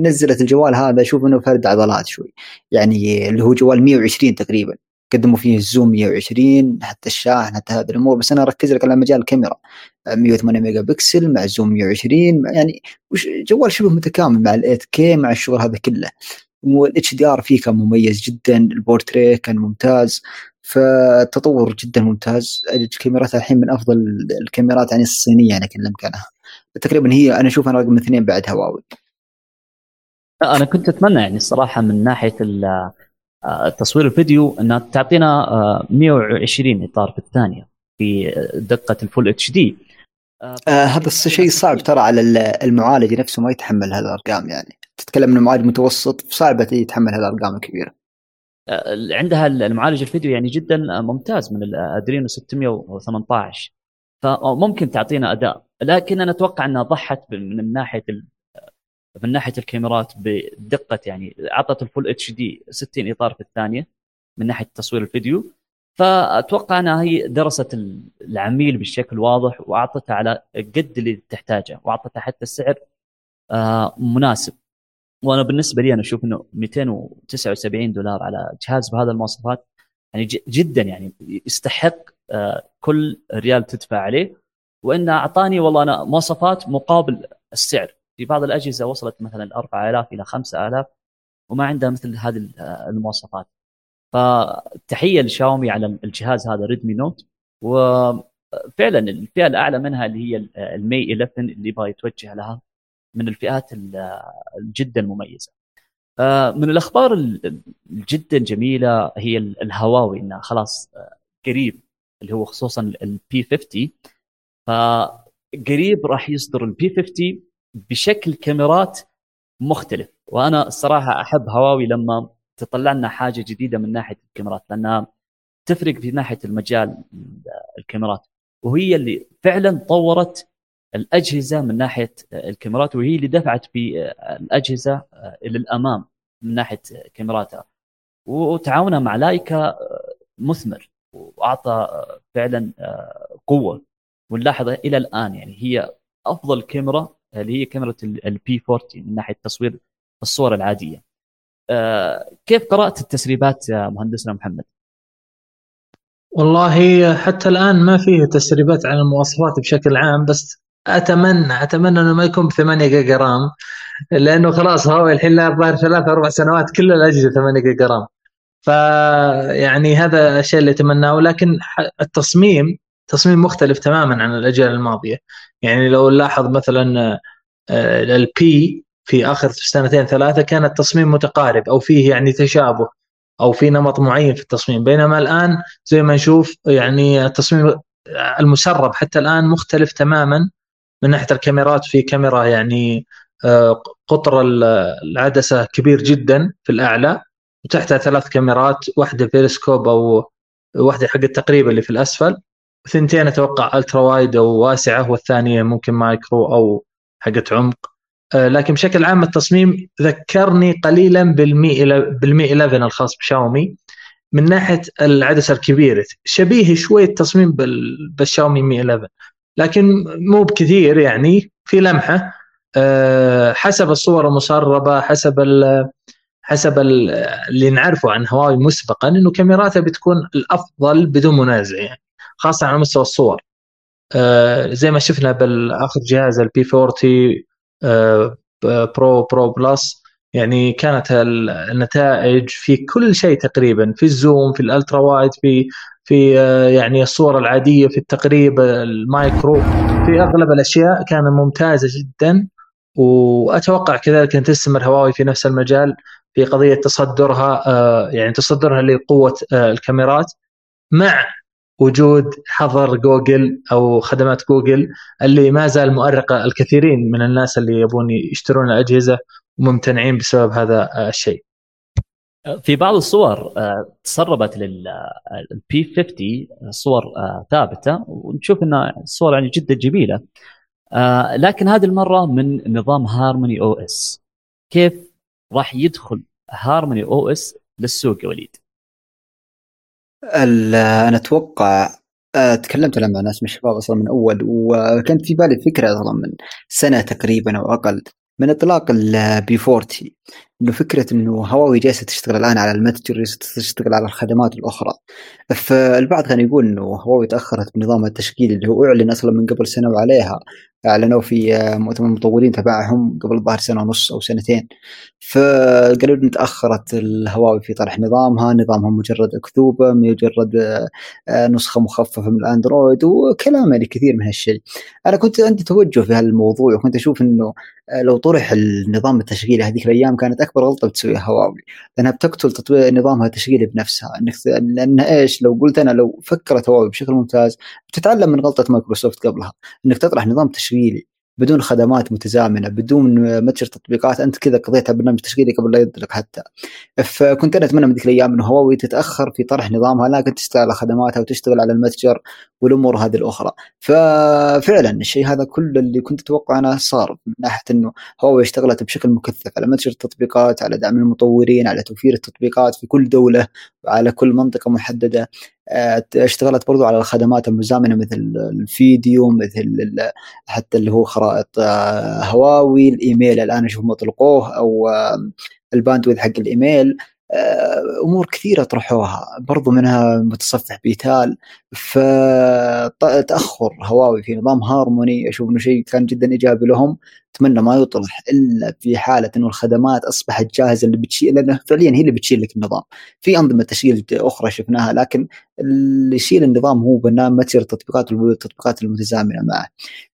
نزلت الجوال هذا أشوف إنه فرد عضلات شوي. يعني اللي هو جوال 120 تقريبا. قدموا فيه ال zoom 120 حتى الشاحن حتى هذه الأمور. بس أنا أركز لك على مجال الكاميرا. 108 ميجا بكسل مع zoom 120 يعني جوال شبه متكامل مع ال 8K مع الشغل هذا كله. وال HDR فيه كان مميز جدا البورتريه كان ممتاز فالتطور جدا ممتاز. الكاميرات الحين من أفضل الكاميرات يعني الصينية أنا اكلمك عنها. تقريبا هي أنا أشوف أنا رقم اثنين بعد هواوي أنا كنت أتمنى يعني الصراحة من ناحية تصوير الفيديو إنها تعطينا 120 آه، إطار في الثانية في دقة الفول اتش دي. هذا الشيء صعب ترى على المعالج نفسه ما يتحمل هذه الأرقام يعني. تتكلم إنه معالج متوسط صعب يتحمل هذه الأرقام الكبيرة. آه، عندها المعالج الفيديو يعني جدا ممتاز من الادرينو 618 فممكن تعطينا أداء. لكن أنا أتوقع إنها ضحت من ناحية من ناحية الكاميرات بدقة يعني أعطت الفول اتش دي 60 إطار في الثانية من ناحية تصوير الفيديو. فأتوقع أنها هي درست العميل بشكل واضح واعطتها على قد اللي تحتاجه واعطتها حتى السعر آه، مناسب. وأنا بالنسبة لي أنا أشوف إنه 279 دولار على جهاز بهذه المواصفات يعني جدا يعني يستحق آه، كل ريال تدفع عليه. وانه أعطاني والله أنا مواصفات مقابل السعر. في بعض الأجهزة وصلت مثلا 4000 إلى 5000 وما عندها مثل هذه المواصفات. فتحية لشاومي على الجهاز هذا ريدمي نوت وفعلا الفئة الأعلى منها اللي هي المي 11 اللي يبغى يتوجه لها من الفئات جدا مميزه من الأخبار الجدا جميلة هي الهواوي إنها خلاص قريب اللي هو خصوصا ال P50 فقريب راح يصدر ال P50 بشكل كاميرات مختلف. وأنا الصراحه أحب هواوي لما تطلع لنا حاجة جديدة من ناحية الكاميرات لانها تفرق في ناحية المجال الكاميرات. وهي اللي فعلا طورت الأجهزة من ناحية الكاميرات وهي اللي دفعت في الأجهزة إلى الأمام من ناحية كاميراتها. وتعاونها مع لايكا مثمر وأعطى فعلا قوة. ونلاحظ إلى الآن يعني هي أفضل كاميرا اللي هي كاميرا البي 40 من ناحية تصوير الصور العادية. آه، كيف قرأت التسريبات يا مهندسنا محمد؟ والله حتى الآن ما فيه تسريبات عن المواصفات بشكل عام بس أتمنى أتمنى إنه ما يكون ب 8 جيجا RAM لأنه خلاص هواوي الحين الظاهر ثلاث أربع سنوات كل الأجهزة 8 جيجا RAM فيعني هذا الشيء اللي أتمناه ولكن التصميم تصميم مختلف تماما عن الأجيال الماضية يعني لو نلاحظ مثلا آه، البي في آخر سنتين ثلاثة كان التصميم متقارب أو فيه يعني تشابه أو في نمط معين في التصميم. بينما الآن زي ما نشوف يعني التصميم المسرب حتى الآن مختلف تماما من ناحية الكاميرات. في كاميرا يعني آه، قطر العدسة كبير جدا في الأعلى وتحتها ثلاث كاميرات واحدة بيرسكوب أو واحدة حق تقريبا اللي في الأسفل. ثنتين أتوقع ultra wide أو واسعة والثانية ممكن macro أو حقت عمق. آه، لكن بشكل عام التصميم ذكرني قليلا بالمي بالمي 11 الخاص بشاومي. من ناحية العدسة الكبيرة شبيه شوي التصميم بالشاومي مي 11 لكن مو بكثير يعني في لمحة. آه، حسب الصور المسربه حسب حسب اللي نعرفه عن هواوي مسبقا إنه كاميراتها بتكون الأفضل بدون منازع يعني. خاصة على مستوى الصور. آه، زي ما شفنا بالاخر جهاز البي 40 Pro Pro Plus يعني كانت النتائج في كل شيء تقريبا في ال zoom في ال ultra wide في في آه، يعني الصور العادية في التقريب ال macro في أغلب الأشياء كانت ممتازة جدا. وأتوقع كذلك أن تستمر هواوي في نفس المجال في قضية تصدرها آه، يعني تصدرها لقوة الكاميرات. مع وجود حظر جوجل أو خدمات جوجل اللي ما زال مؤرقة الكثيرين من الناس اللي يبون يشترون الأجهزة وممتنعين بسبب هذا الشيء. في بعض الصور آه، تسربت للبي 50 صور ثابتة ونشوف ان الصور يعني جدا جميلة. لكن هذه المرة من نظام Harmony OS كيف راح يدخل هارموني أو اس للسوق يا وليد؟ أنا أتوقع آه، تكلمت أنا مع ناس من الشباب أصلا من أول وكانت في بالي فكرة أصلا من سنة تقريبا أو أقل من إطلاق البي 40 انه فكره إنه هواوي جالسة تشتغل الآن على المتجر تشتغل على الخدمات الأخرى. فالبعض كان يقول إنه هواوي تأخرت بنظام التشغيل اللي هو أعلن أصلا من قبل سنة وعليها. أعلنوا في مؤتمر المطورين تبعهم قبل الظاهر سنة ونص أو سنتين. فقالوا إن تأخرت الهواوي في طرح نظامها. نظامها مجرد أكذوبة مجرد آه، نسخة مخففة من الأندرويد وكلام يعني كثير من هالشيء. أنا كنت عندي توجه في هالموضوع وكنت أشوف إنه آه، لو طرح النظام التشغيلي هذيك الأيام كانت أكبر غلطة بتسويها هواوي لأنها بتقتل تطوير نظامها التشغيلي بنفسها. إنك لأن إيش؟ لو قلت أنا لو فكرت هواوي بشكل ممتاز بتتعلم من غلطة مايكروسوفت قبلها. إنك تطرح نظام تشغيلي بدون خدمات متزامنة بدون متجر تطبيقات أنت كذا قضيتها برنامج تشغيلي قبل لا ينطلق حتى. فكنت أنا أتمنى من ذيك الأيام إنه هواوي تتأخر في طرح نظامها لكن تشتغل على خدماتها وتشتغل على المتجر والأمور هذه الأخرى. ففعلا الشيء هذا كل اللي كنت أتوقع انه صار من ناحية إنه هواوي اشتغلت بشكل مكثف على متجر التطبيقات على دعم المطورين على توفير التطبيقات في كل دولة على كل منطقة محددة. اشتغلت برضو على الخدمات المزامنة مثل الفيديو مثل حتى اللي هو خرائط آه، هواوي الإيميل الآن أشوف مطلقوه أو الباندويث حق الإيميل. آه، أمور كثيرة طرحوها برضو منها متصفح بيتال فتأخر هواوي في نظام هارموني أشوف إنه شيء كان جدا إيجابي لهم أتمنى ما يطرح إلا في حالة إنه الخدمات أصبحت جاهزة اللي بتشيل لأنه فعليا هي اللي بتشيل لك النظام. في أنظمة تشغيل أخرى شفناها لكن اللي يشيل النظام هو برنامج متجر التطبيقات والتطبيقات المتزامنة معه.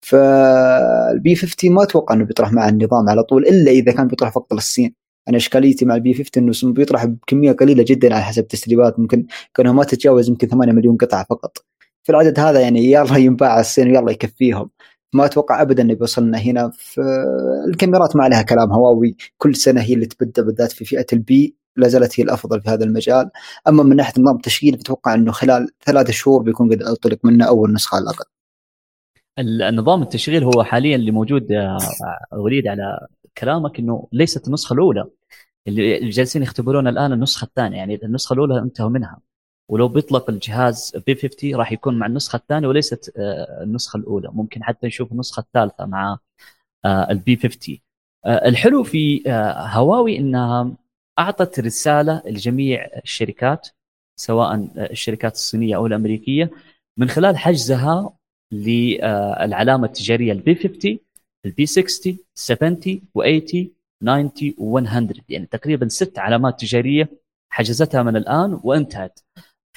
فالبي 50 ما أتوقع إنه بيطرح مع النظام على طول إلا إذا كان بيطرح فقط للصين أنا اشكاليتي مع البي 50 إنه بيطرح بكمية قليلة جدا على حسب التسريبات. ممكن كانها ما تتجاوز يمكن 8 مليون قطعة فقط. في العدد هذا يعني يلا ينباع الصين ويلا يكفيهم. ما أتوقع ابدا إنه بيوصلنا هنا. في الكاميرات ما عليها كلام هواوي. كل سنة هي اللي تبدأ بالذات في فئة البي. لا زالت هي الأفضل في هذا المجال. أما من ناحية نظام التشغيل أتوقع إنه خلال ثلاث شهور بيكون قد أطلق منه أول نسخة على الأقل. النظام التشغيل هو حاليا اللي موجود وليد على كلامك إنه ليست النسخة الأولى اللي جالسين يختبرون الآن النسخة الثانية يعني النسخة الأولى انتهوا منها. ولو بيطلق الجهاز بي 50 راح يكون مع النسخة الثانية وليست آه، النسخة الأولى. ممكن حتى نشوف النسخة الثالثة مع آه، البي 50 آه، الحلو في هواوي إنها أعطت رسالة لجميع الشركات سواء الشركات الصينية أو الأمريكية من خلال حجزها للعلامه التجارية البي 50 البي 60 70 و80 90 و100 يعني تقريبا ست علامات تجارية حجزتها من الآن وانتهت.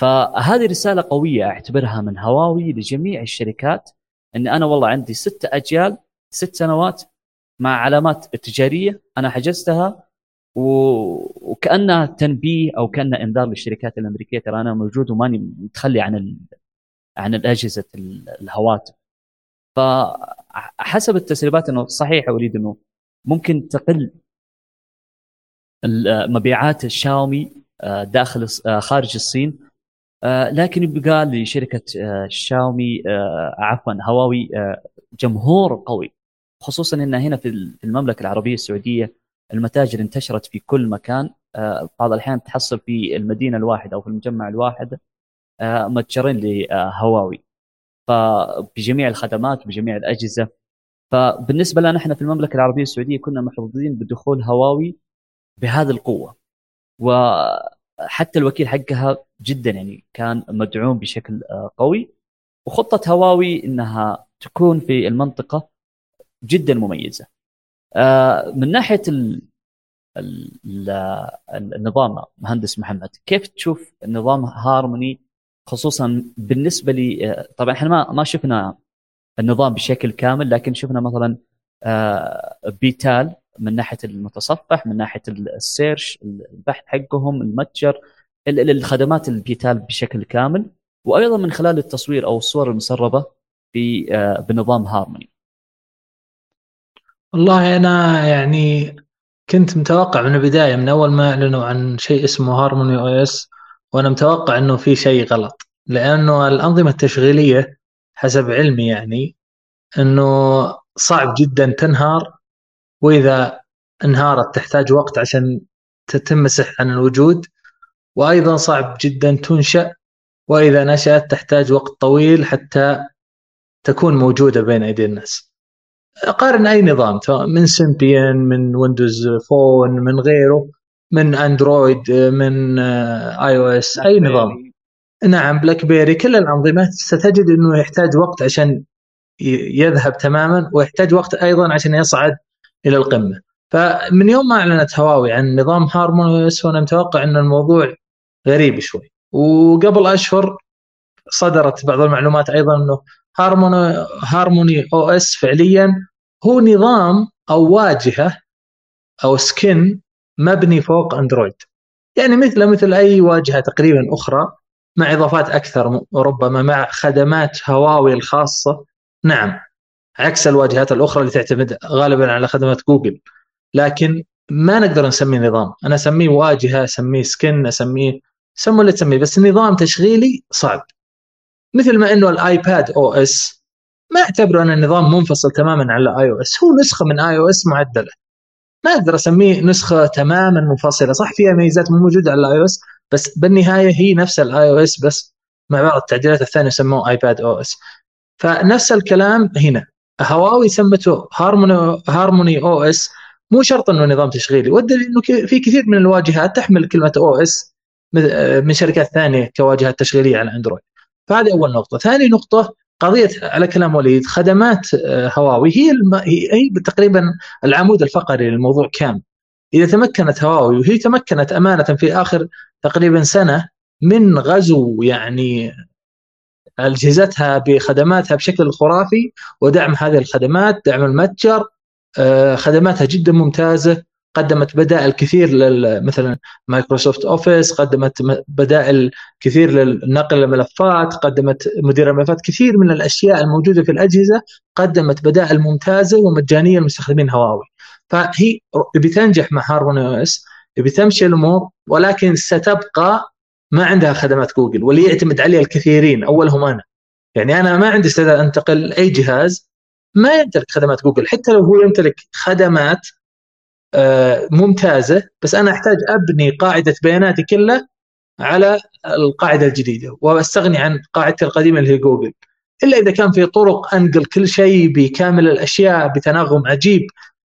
فهذه رسالة قوية أعتبرها من هواوي لجميع الشركات إن أنا والله عندي ست أجيال ست سنوات مع علامات تجارية أنا حجزتها و... وكأنها تنبيه أو كانها إنذار للشركات الأمريكية. ترى أنا موجود وماني متخلي عن ال... عن الأجهزة الهواتف. فحسب التسريبات إنه صحيح أريد إنه ممكن تقل مبيعات الشاومي آه، داخل آه، خارج الصين. لكن يبقى لشركة شاومي عفوا هواوي جمهور قوي. خصوصا إن هنا في المملكة العربية السعودية المتاجر انتشرت في كل مكان. بعض الأحيان تحصل في المدينة الواحدة أو في المجمع الواحد. متجرين لهواوي. فبجميع الخدمات بجميع الأجهزة. فبالنسبة لنا إحنا في المملكة العربية السعودية كنا محظوظين بدخول هواوي بهذه القوة. وحتى الوكيل حقها جدا يعني كان مدعوم بشكل آه، قوي. وخطة هواوي إنها تكون في المنطقة جدا مميزة. آه، من ناحية ال النظام مهندس محمد كيف تشوف نظام هارموني خصوصا بالنسبة لي آه، طبعا إحنا ما ما شفنا النظام بشكل كامل لكن شفنا مثلا آه، بيتال من ناحية المتصفح من ناحية ال search البحث حقهم المتجر الخدمات البيتال بشكل كامل. وأيضا من خلال التصوير أو الصور المسربة آه، بنظام هارموني. والله أنا يعني كنت متوقع من البداية من أول ما أعلنوا عن شيء اسمه Harmony OS وأنا متوقع إنه في شيء غلط لأنه الأنظمة التشغيلية حسب علمي يعني إنه صعب جدا تنهار وإذا انهارت تحتاج وقت عشان تتمسح عن الوجود وأيضا صعب جدا تنشأ وإذا نشأت تحتاج وقت طويل حتى تكون موجودة بين أيدي الناس. قارن أي نظام من سيمبيان من Windows Phone من غيره من اندرويد من iOS اي نظام. نعم بلاك بيري كل الأنظمة ستجد إنه يحتاج وقت عشان يذهب تماما ويحتاج وقت أيضا عشان يصعد إلى القمة. فمن يوم ما أعلنت هواوي عن نظام Harmony OS وأنا متوقع إن الموضوع غريب شوي. وقبل أشهر صدرت بعض المعلومات أيضا إنه Harmony Harmony OS فعليا هو نظام أو واجهة أو skin مبني فوق أندرويد. يعني مثل مثل أي واجهة تقريبا أخرى مع إضافات أكثر ربما مع خدمات هواوي الخاصة. نعم عكس الواجهات الأخرى اللي تعتمد غالبا على خدمات جوجل. لكن ما نقدر نسميه نظام. أنا أسميه واجهة أسميه skin أسميه سموا اللي تسميه بس نظام تشغيلي صعب. مثل ما إنه ال iPad OS ما أعتبره أنا نظام منفصل تماما عن ال iOS. هو نسخة من iOS معدلة. ما أقدر أسميه نسخة تماما منفصلة. صح فيها ميزات مو موجودة على ال iOS بس بالنهاية هي نفس ال iOS بس مع بعض التعديلات الثانية يسموه iPad OS فنفس الكلام هنا. هواوي سمته Harmony Harmony OS مو شرط إنه نظام تشغيلي. والدليل إنه في كثير من الواجهات تحمل كلمة OS من شركات ثانية كواجهات تشغيلية على اندرويد فهذه أول نقطة. ثاني نقطة قضية على كلام وليد خدمات آه، هواوي هي الم... هي تقريبا العمود الفقري للموضوع كامل. إذا تمكنت هواوي وهي تمكنت أمانة في آخر تقريبا سنة من غزو يعني اجهزتها بخدماتها بشكل خرافي ودعم هذه الخدمات دعم المتجر آه، خدماتها جدا ممتازة. قدمت بدائل كثير مثلا Microsoft Office قدمت بدائل كثير لنقل الملفات قدمت مدير الملفات كثير من الأشياء الموجودة في الأجهزة قدمت بدائل ممتازة ومجانية لمستخدمين هواوي. فهي بتنجح مع Harmony OS بتمشي الأمور ولكن ستبقى ما عندها خدمات جوجل واللي يعتمد عليها الكثيرين اولهم أنا. يعني أنا ما عندي استعداد أنتقل اي جهاز ما يمتلك خدمات جوجل حتى لو هو يمتلك خدمات ممتازة. بس أنا أحتاج أبني قاعدة بياناتي كلها على القاعدة الجديدة وأستغني عن قاعدتي القديمة اللي هي جوجل. إلا إذا كان في طرق أنقل كل شيء بكامل الأشياء بتناغم عجيب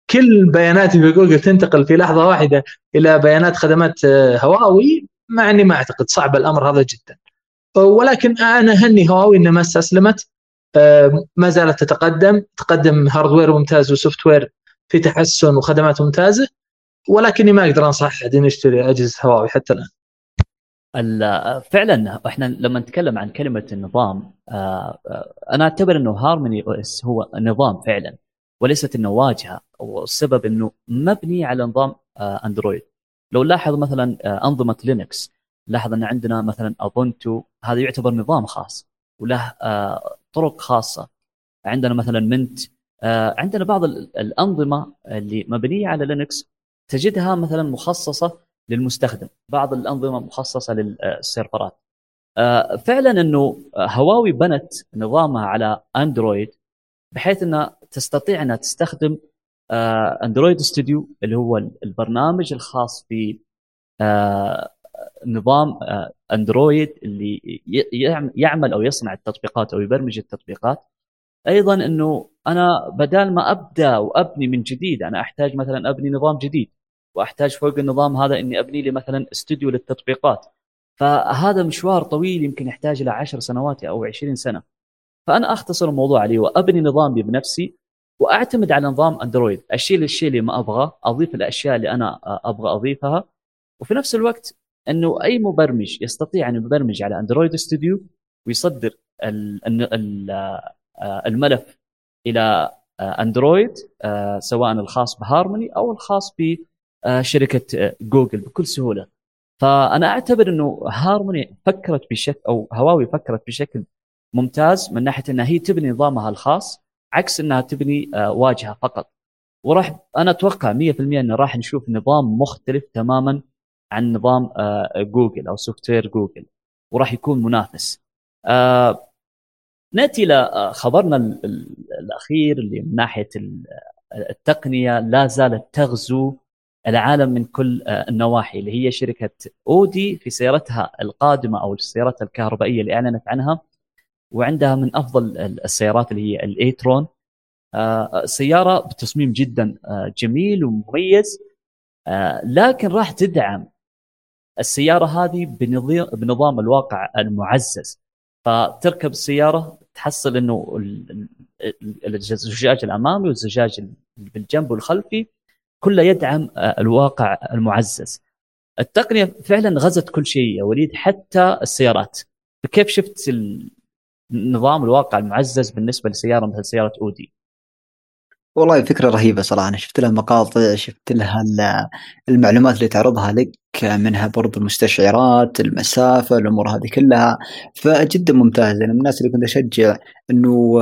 كل بياناتي في جوجل تنتقل في لحظة واحدة إلى بيانات خدمات آه، هواوي مع إني ما أعتقد صعب الأمر هذا جدا. ولكن أنا أهني هواوي إنها ما استسلمت آه، ما زالت تتقدم. تقدم hardware ممتاز و software في تحسن وخدمات ممتازة ولكني ما أقدر أنصح أحد إنه يشتري أجهزة هواوي حتى الآن. فعلا إحنا لما نتكلم عن كلمة النظام آه، آه، أنا أعتبر إنه Harmony OS هو نظام فعلا وليست إنه واجهة والسبب إنه مبني على نظام اندرويد لو لاحظ مثلا أنظمة Linux لاحظ إن عندنا مثلا Ubuntu هذا يعتبر نظام خاص وله طرق خاصة عندنا مثلا Mint آه، عندنا بعض الأنظمة اللي مبنية على Linux تجدها مثلا مخصصة للمستخدم. بعض الأنظمة مخصصة للسيرفرات. آه، فعلا إنه هواوي بنت نظامها على اندرويد بحيث إنها تستطيع إنها تستخدم Android Studio اللي هو البرنامج الخاص ب نظام اندرويد اللي يعمل أو يصنع التطبيقات أو يبرمج التطبيقات. أيضا إنه أنا بدال ما أبدأ وأبني من جديد أنا أحتاج مثلا أبني نظام جديد وأحتاج فوق النظام هذا إني أبني لي مثلا استوديو للتطبيقات. فهذا مشوار طويل يمكن يحتاج إلى 10 سنوات أو 20 سنة. فأنا أختصر الموضوع عليه وأبني نظامي بنفسي وأعتمد على نظام أندرويد. أشيل الشيء اللي ما أبغاه أضيف الأشياء اللي أنا أبغى أضيفها. وفي نفس الوقت إنه أي مبرمج يستطيع أن يبرمج على Android Studio ويصدر الملف إلى اندرويد سواء الخاص بهارموني أو الخاص بشركه جوجل بكل سهولة. فأنا أعتبر إنه هارموني فكرت بشكل أو هواوي فكرت بشكل ممتاز من ناحية إنها هي تبني نظامها الخاص عكس إنها تبني واجهة فقط. وراح أنا أتوقع 100% إنه راح نشوف نظام مختلف تماما عن نظام جوجل أو software جوجل وراح يكون منافس. نأتي إلى خبرنا الأخير اللي من ناحية التقنية لا زالت تغزو العالم من كل النواحي اللي هي شركة أودي في سيارتها القادمة أو السيارات الكهربائية اللي أعلنت عنها. وعندها من أفضل السيارات اللي هي الأيترون. سيارة بتصميم جدا جميل ومميز. لكن راح تدعم السيارة هذه بنظام الواقع المعزز. فتركب السيارة تحصل إنه الزجاج الأمامي والزجاج بالجنب والخلفي كله يدعم الواقع المعزز. التقنية فعلا غزت كل شيء يا وليد حتى السيارات. كيف شفت نظام الواقع المعزز بالنسبة لسيارة مثل سيارة أودي؟ والله فكرة رهيبة صراحة. أنا شفت لها مقاطع شفت لها المعلومات اللي تعرضها لك منها برضو المستشعرات المسافة الأمور هذه كلها. فجدا ممتازة أنا من الناس اللي كنت أشجع أنه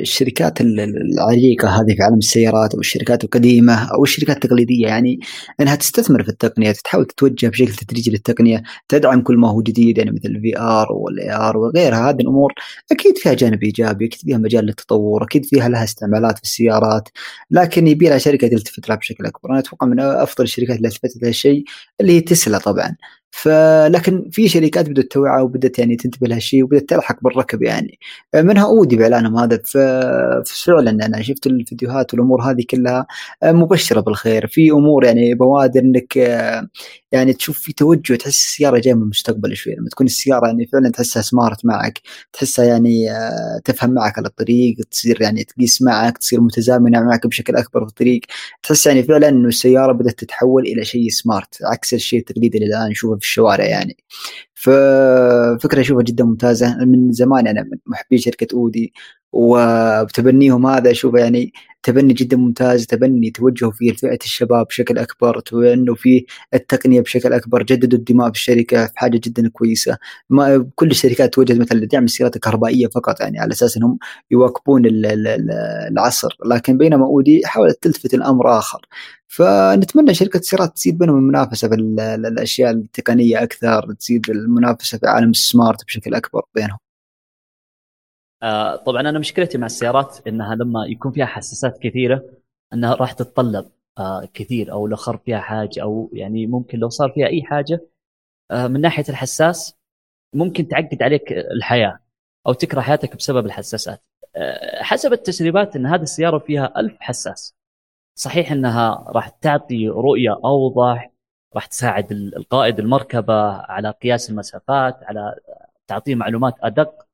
الشركات العريقة هذه في عالم السيارات أو الشركات القديمة أو الشركات التقليدية يعني أنها تستثمر في التقنية تحاول تتوجه بشكل تدريجي للتقنية تدعم كل ما هو جديد يعني مثل ال VR وال AR وغيرها. هذه الأمور أكيد فيها جانب إيجابي أكيد فيها مجال للتطور أكيد فيها لها استعمالات في السيارات لكن يبي لها شركة تلتفت لها بشكل أكبر. أنا أتوقع من أفضل الشركات اللي التفتت لها الشيء اللي هي تسلا طبعا. فلكن في شركات بدأت توعى وبدأت يعني تنتبه لهالشيء وبدأت تلحق بالركب يعني. منها أودي بإعلانهم هذا فعلا أنا شفت الفيديوهات والأمور هذه كلها مبشرة بالخير. في أمور يعني بوادر إنك يعني تشوف في توجه تحس السيارة جاية من المستقبل شوي. لما تكون السيارة يعني فعلا تحسها سمارت معك تحسها يعني تفهم معك على الطريق تصير يعني تقيس معك تصير متزامنة معك بشكل أكبر في الطريق. تحس يعني فعلا إنه السيارة بدأت تتحول إلى شيء سمارت عكس الشيء التقليدي اللي الآن نشوفه في الشوارع يعني. ففكرة أشوفها جدا ممتازة. من زمان أنا من محبي شركة أودي. وتبنيهم هذا أشوفه يعني تبني جدا ممتاز تبني توجهوا في فئة الشباب بشكل أكبر تبنوا في التقنية بشكل أكبر جددوا الدماء في الشركة في حاجة جدا كويسة. ما كل الشركات توجهت مثلا لدعم السيارات الكهربائية فقط يعني على أساس أنهم يواكبون العصر. لكن بينما أودي حاولت تلتفت الأمر آخر. فنتمنى شركة السيارات تزيد بينهم المنافسة في الأشياء التقنية أكثر تزيد المنافسة في عالم السمارت بشكل أكبر بينهم. آه طبعا أنا مشكلتي مع السيارات إنها لما يكون فيها حساسات كثيرة إنها راح تتطلب آه كثير أو لو خرب فيها حاجة أو يعني ممكن لو صار فيها أي حاجة آه من ناحية الحساس ممكن تعقد عليك الحياة أو تكره حياتك بسبب الحساسات. حسب التسريبات إن هذه السيارة فيها ألف حساس. صحيح إنها راح تعطي رؤية أوضح راح تساعد القائد المركبة على قياس المسافات على تعطيه معلومات أدق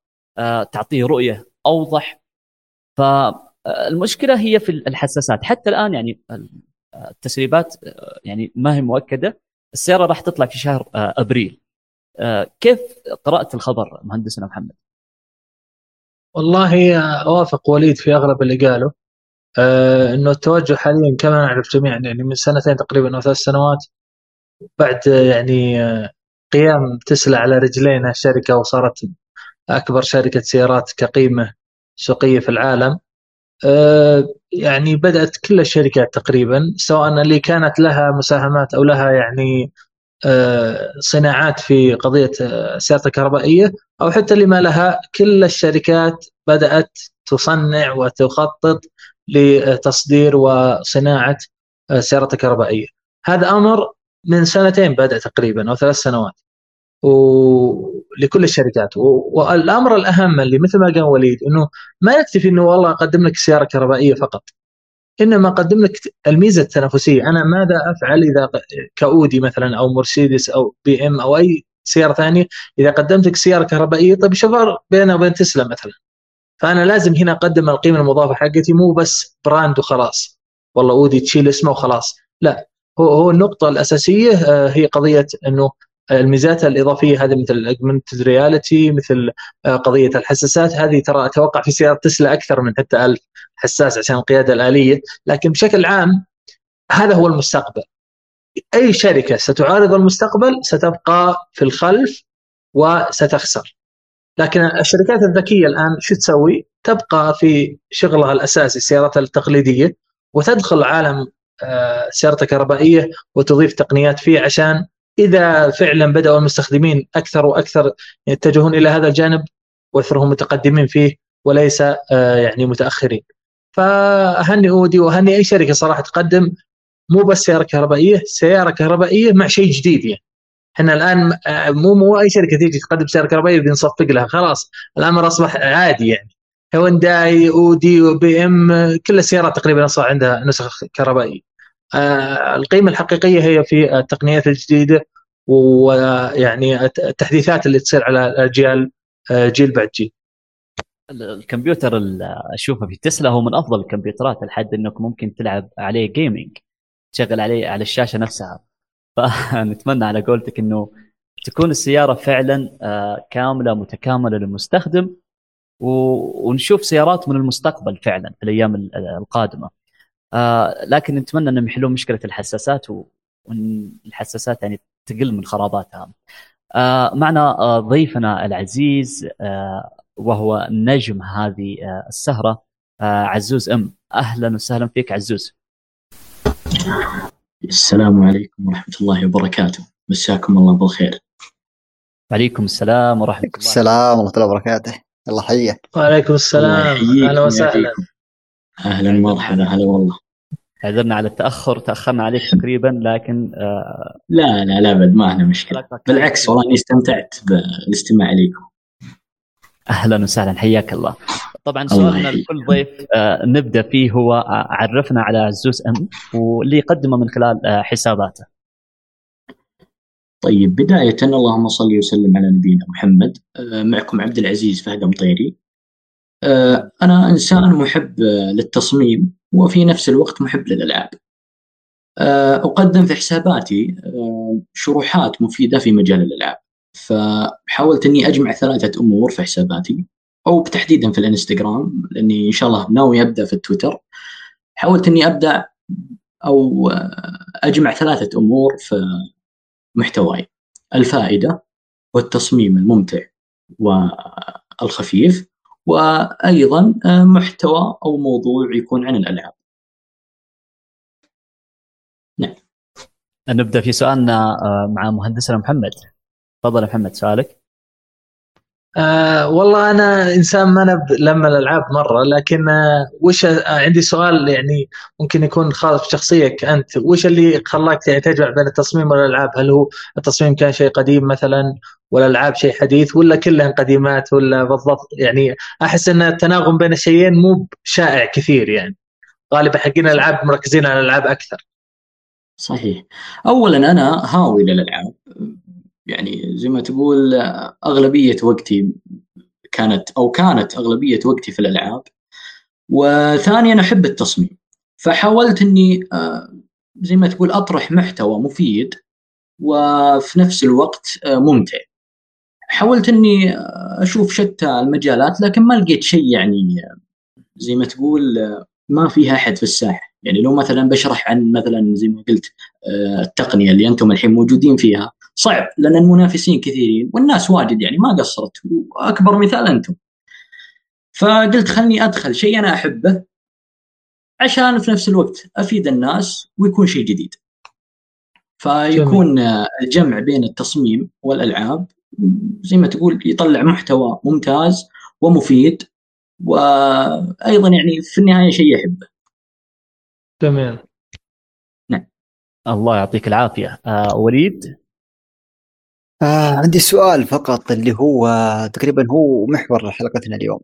تعطيه رؤية أوضح. فالمشكلة هي في الحساسات. حتى الآن يعني التسريبات آه، يعني ما هي مؤكدة. السيارة راح تطلع في شهر آه، أبريل. كيف قرأت الخبر مهندسنا محمد؟ والله أوافق وليد في أغلب اللي قاله. آه إنه التوجه حاليا كما نعرف جميعا يعني من سنتين تقريبا أو ثلاث سنوات بعد يعني قيام تسلا على رجلينها الشركة وصارت أكبر شركة سيارات كقيمة سوقية في العالم آه، يعني بدأت كل الشركات تقريبا سواء اللي كانت لها مساهمات أو لها يعني صناعات في قضية السيارات الكهربائية أو حتى لما لها كل الشركات بدأت تصنع وتخطط لتصدير وصناعة السيارات الكهربائيه. هذا أمر من سنتين بدأ تقريبا أو ثلاث سنوات. ولكل الشركات. والأمر الأهم اللي مثل ما قال وليد إنه ما يكتفي إنه والله أقدم لك سيارة كهربائية فقط. إنما أقدم لك الميزة التنافسية. أنا ماذا أفعل إذا كأودي مثلا أو مرسيدس أو BM أو أي سيارة ثانية؟ إذا قدمت لك سيارة كهربائية طيب شو فرق بينها وبين تسلا مثلا؟ فأنا لازم هنا أقدم القيمة المضافة حقتي مو بس brand وخلاص. والله أودي تشيل اسمه وخلاص. لا هو هو النقطة الأساسية آه، هي قضية إنه الميزات الإضافية هذه مثل ال augmented reality مثل آه، قضية الحساسات. هذه ترى أتوقع في سيارة تسلا أكثر من حتى 1000 حساس عشان القيادة الآلية. لكن بشكل عام هذا هو المستقبل. أي شركة ستعارض المستقبل ستبقى في الخلف وستخسر. لكن الشركات الذكية الآن شو تسوي؟ تبقى في شغلها الأساسي السيارات التقليدية وتدخل عالم آه، الكهربائيه وتضيف تقنيات فيه عشان إذا فعلا بدأوا المستخدمين أكثر وأكثر يتجهون إلى هذا الجانب واثرهم متقدمين فيه وليس آه، يعني متأخرين. فاهني أودي واهني أي شركة صراحة تقدم مو بس سيارة كهربائية سيارة كهربائية مع شيء جديد يعني. إحنا الآن آه، مو مو أي شركة تيجي تقدم سيارة كهربائية بنصفق لها خلاص الأمر أصبح عادي يعني. هونداي أودي وبي إم كل السيارات تقريبا أصبح عندها نسخ كهربائية. القيمة الحقيقية هي في التقنيات الجديدة ويعني التحديثات اللي تصير على الاجيال آه، جيل بعد جيل. الكمبيوتر اللي اشوفه في تسلا هو من أفضل الكمبيوترات لحد إنك ممكن تلعب عليه جيمنج تشغل عليه على الشاشة نفسها. فنتمنى على قولتك إنه تكون السيارة فعلا آه، كاملة متكاملة للمستخدم ونشوف سيارات من المستقبل فعلا في الأيام القادمة. آه، لكن نتمنى انهم يحلون مشكلة الحساسات وإن الحساسات يعني تقل من خراباتها. آه، معنا ضيفنا العزيز وهو نجم هذه آه، السهرة آه، عزوز أم. أهلا وسهلا فيك عزوز. السلام عليكم ورحمة الله وبركاته. مساكم الله بالخير. وعليكم السلام ورحمة الله السلام ورحمة الله وبركاته. الله حيك وعليكم السلام. أهلا وسهلا. أهلا مرحبا هلا والله. اعذرنا على التأخر تأخرنا عليك تقريبا لكن آه لا لا لا أبد ما عندنا مشكلة. بالعكس والله أني استمتعت بالاستماع إليكم. أهلا وسهلا حياك الله. طبعا سؤالنا لكل ضيف آه نبدأ فيه هو آه عرفنا على عزوز أم واللي يقدمه من خلال آه حساباته. طيب بداية اللهم صل وسلم على نبينا محمد. آه معكم عبد العزيز فهد مطيري أنا إنسان محب آه، للتصميم وفي نفس الوقت محب للألعاب. آه، أقدم في حساباتي آه، شروحات مفيدة في مجال الألعاب. فحاولت إني أجمع ثلاثة أمور في حساباتي أو تحديدا في الإنستغرام لأني إن شاء الله ناوي أبدأ في التويتر. حاولت إني أبدأ أو أجمع ثلاثة أمور في محتواي. الفائدة والتصميم الممتع والخفيف. وأيضا محتوى أو موضوع يكون عن الألعاب. نعم. نبدأ في سؤالنا آه، مع مهندسنا محمد. تفضل محمد سؤالك آه والله أنا إنسان ما أنا لما الألعاب مرة لكن آه وش آه عندي سؤال يعني ممكن يكون خاص بشخصيتك أنت وش اللي خلاك يعني تجمع بين التصميم والألعاب؟ هل هو التصميم كان شيء قديم مثلا والالعاب شيء حديث ولا كلهن قديمات ولا بالضبط يعني أحس أن التناغم بين الشيئين مو شائع كثير يعني. غالبا حقين الألعاب مركزين على الألعاب أكثر. صحيح. اولا أنا هاوي للألعاب. يعني زي ما تقول أغلبية وقتي كانت أو كانت أغلبية وقتي في الألعاب. وثانيا أحب التصميم. فحاولت إني آه، زي ما تقول أطرح محتوى مفيد وفي نفس الوقت آه، ممتع. حاولت إني آه، أشوف شتى المجالات لكن ما لقيت شيء يعني زي ما تقول ما فيها أحد في الساحة. يعني لو مثلا بشرح عن مثلا زي ما قلت التقنية اللي أنتم الحين موجودين فيها صعب لأن المنافسين كثيرين والناس واجد يعني ما قصرت وأكبر مثال أنتم فقلت خلني أدخل شيء أنا أحبه عشان في نفس الوقت أفيد الناس ويكون شيء جديد فيكون الجمع بين التصميم والألعاب زي ما تقول يطلع محتوى ممتاز ومفيد وأيضا يعني في النهاية شيء يحبه. جميل. نعم. الله يعطيك العافية. آه وليد آه عندي سؤال فقط اللي هو تقريبا هو محور حلقتنا اليوم.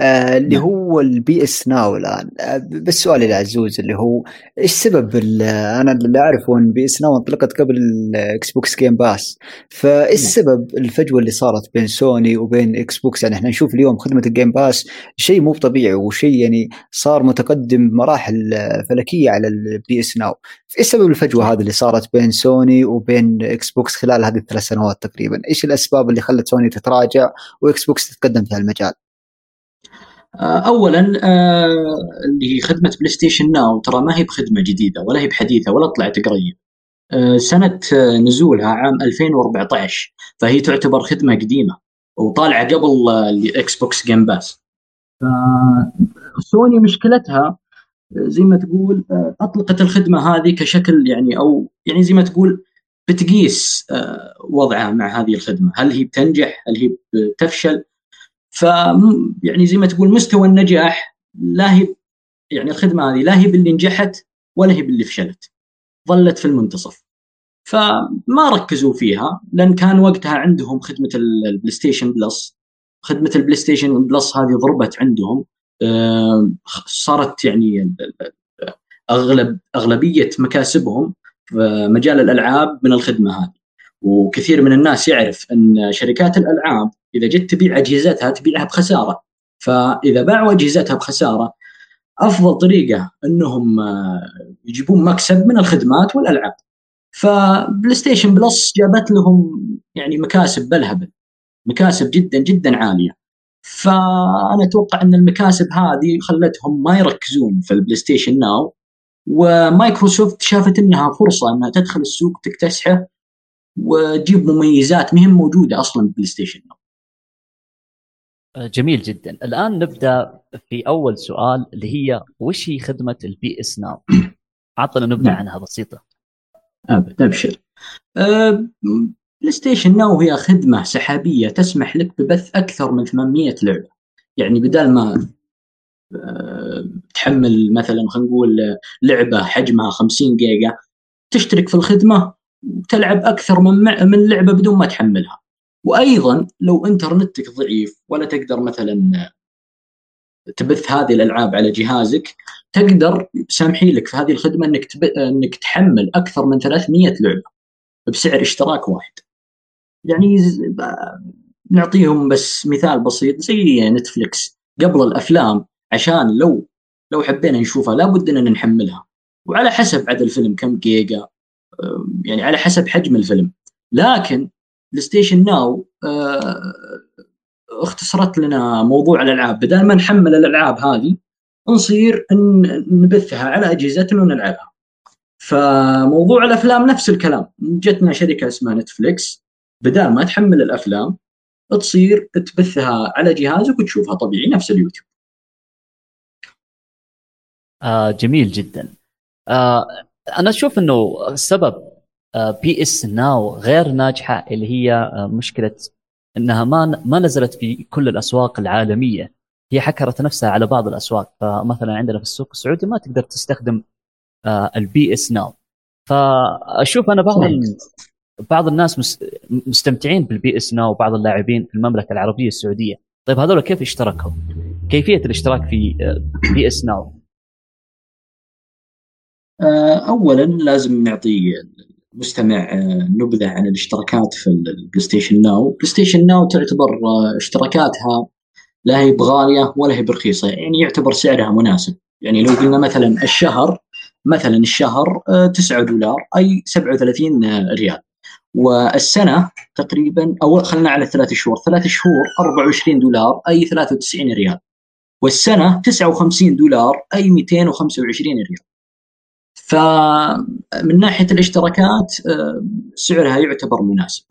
آه اللي نعم. هو ال PS Now الآن. آه بس سؤالي لعزوز اللي هو إيش سبب أنا اللي أعرفه إن PS Now انطلقت قبل ال Xbox Game Pass فإيش نعم. سبب الفجوة اللي صارت بين سوني وبين Xbox يعني إحنا نشوف اليوم خدمة ال Game Pass شيء مو طبيعي وشيء يعني صار متقدم بمراحل فلكية على ال PS Now إيش سبب الفجوة هذه اللي صارت بين سوني وبين إكس بوكس خلال هذه الثلاث سنوات تقريبا؟ إيش الأسباب اللي خلت سوني تتراجع واكس بوكس تتقدم في المجال آه، اولا آه، اللي هي خدمة بلاي ستيشن ناو ترى ما هي بخدمة جديدة ولا هي بحديثة ولا طلعت قريب. آه، سنة نزولها عام 2014 فهي تعتبر خدمة قديمة وطالعة قبل الاكس بوكس جيم باس سوني مشكلتها زي ما تقول أطلقت الخدمة هذه كشكل يعني أو يعني زي ما تقول بتقيس وضعها مع هذه الخدمة. هل هي بتنجح؟ هل هي بتفشل؟ ف يعني زي ما تقول مستوى النجاح لا هي يعني الخدمة هذه لا هي باللي نجحت ولا هي باللي فشلت. ظلت في المنتصف. فما ركزوا فيها لأن كان وقتها عندهم خدمة البلاي ستيشن بلس خدمة البلاي ستيشن بلس هذه ضربت عندهم. صارت يعني أغلب أغلبية مكاسبهم في مجال الألعاب من الخدمة هذه. وكثير من الناس يعرف أن شركات الألعاب إذا جت تبيع أجهزتها تبيعها بخسارة. فإذا باعوا أجهزتها بخسارة أفضل طريقة أنهم آه، يجيبون مكسب من الخدمات والألعاب. فبلاي ستيشن بلس جابت لهم يعني مكاسب بالهبل مكاسب جدا جدا عالية. فأنا أتوقع أن المكاسب هذه خلتهم ما يركزون في البلاي ستيشن ناو ومايكروسوفت شافت إنها فرصة إنها تدخل السوق تكتسحه وتجيب مميزات مهي موجودة أصلا بلاي ستيشن. ناو جميل جدا. الآن نبدأ في أول سؤال اللي هي وش هي خدمة البي إس ناو؟ اعطنا نبذة نعم. عنها بسيطة. ابشر أه بلاي ستيشن ناو هي خدمة سحابية تسمح لك ببث أكثر من 800 لعبة. يعني بدال ما تحمل مثلا خلينا نقول لعبة حجمها 50 جيجا تشترك في الخدمة وتلعب أكثر من من لعبة بدون ما تحملها وأيضا لو إنترنتك ضعيف ولا تقدر مثلا تبث هذه الألعاب على جهازك تقدر سامحين لك في هذه الخدمة إنك تب... إنك تحمل أكثر من 300 لعبة بسعر اشتراك واحد. يعني نعطيهم بس مثال بسيط زي نتفلكس قبل الأفلام عشان لو لو حبينا نشوفها لابد إننا نحملها وعلى حسب عدد الفيلم كم جيجا يعني على حسب حجم الفيلم. لكن بلاي ستيشن ناو اختصرت لنا موضوع الألعاب. بدل ما نحمل الألعاب هذه نصير نبثها على اجهزتنا ونلعبها فموضوع الأفلام نفس الكلام. جتنا شركة اسمها نتفليكس بدل ما تحمل الأفلام تصير تبثها على جهازك وتشوفها طبيعي نفس اليوتيوب. آه جميل جدا. آه أنا أشوف إنه السبب بي اس ناو غير ناجحة اللي هي آه، مشكلة إنها ما ما نزلت في كل الأسواق العالمية. هي حكرت نفسها على بعض الأسواق. فمثلا عندنا في السوق السعودي ما تقدر تستخدم البي اس ناو فأشوف أنا بعض بعض الناس مستمتعين بالبي اس ناو وبعض اللاعبين في المملكة العربية السعودية. طيب هذول كيف اشتركوا؟ كيفية الاشتراك في بي اس ناو؟ اولا لازم نعطي مستمع آه، نبذة عن الاشتراكات في البلاي ستيشن ناو، بلاي ستيشن ناو تعتبر آه، اشتراكاتها لا هي بغالية ولا هي برخيصة، يعني يعتبر سعرها مناسب، يعني لو قلنا مثلا الشهر مثلا الشهر 9 آه، دولار أي 37 ريال. والسنة تقريبا أو خلينا على ثلاث شهور، ثلاث شهور 24 دولار أي 93 ريال. والسنة 59 دولار أي 225 ريال. فمن ناحية الاشتراكات آه، سعرها يعتبر مناسب.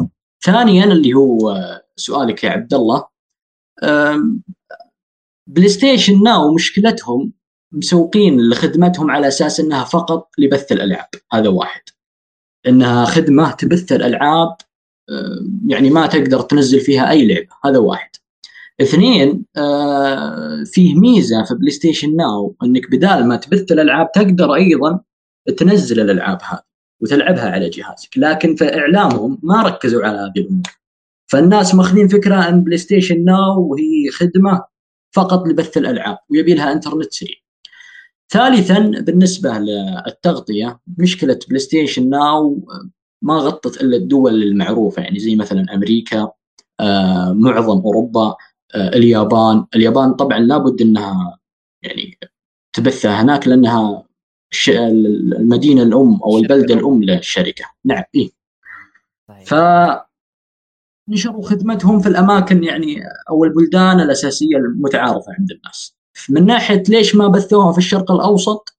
ثانيا اللي هو سؤالك يا عبد الله بلاي ستيشن ناو مشكلتهم مسوقين لخدمتهم على أساس إنها فقط لبث الألعاب هذا واحد. إنها خدمة تبث الألعاب آه، يعني ما تقدر تنزل فيها أي لعبة هذا واحد اثنين آه، فيه ميزة في بلاي ستيشن ناو إنك بدال ما تبث الألعاب تقدر أيضا تنزل الألعاب هذه وتلعبها على جهازك لكن في اعلامهم ما ركزوا على هذه الأمور. فالناس ماخذين فكرة ان بلاي ستيشن ناو هي خدمة فقط لبث الألعاب ويبي لها إنترنت سريع. ثالثا بالنسبة للتغطية مشكلة بلاي ستيشن ناو ما غطت إلا الدول المعروفة يعني زي مثلا أمريكا آه، معظم أوروبا آه، اليابان. اليابان طبعا لابد إنها يعني تبثها هناك لأنها المدينة الأم أو البلده الأم. للشركة. نعم اي ف نشروا خدمتهم في الأماكن يعني أو البلدان الأساسية المتعارفة عند الناس. من ناحية ليش ما بثوها في الشرق الأوسط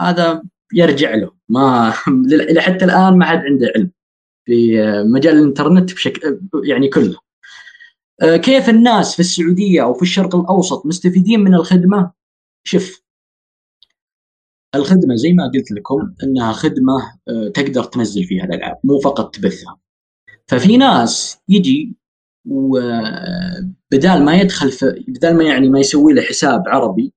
هذا يرجع له. ما حتى الآن ما حد عنده علم في مجال الإنترنت بشكل يعني كله. آه، كيف الناس في السعودية أو في الشرق الأوسط مستفيدين من الخدمة؟ شوف الخدمة زي ما قلت لكم إنها خدمة آه، تقدر تنزل فيها الألعاب مو فقط تبثها. ففي ناس يجي وبدال ما يدخل في بدال ما يعني ما يسوي له حساب عربي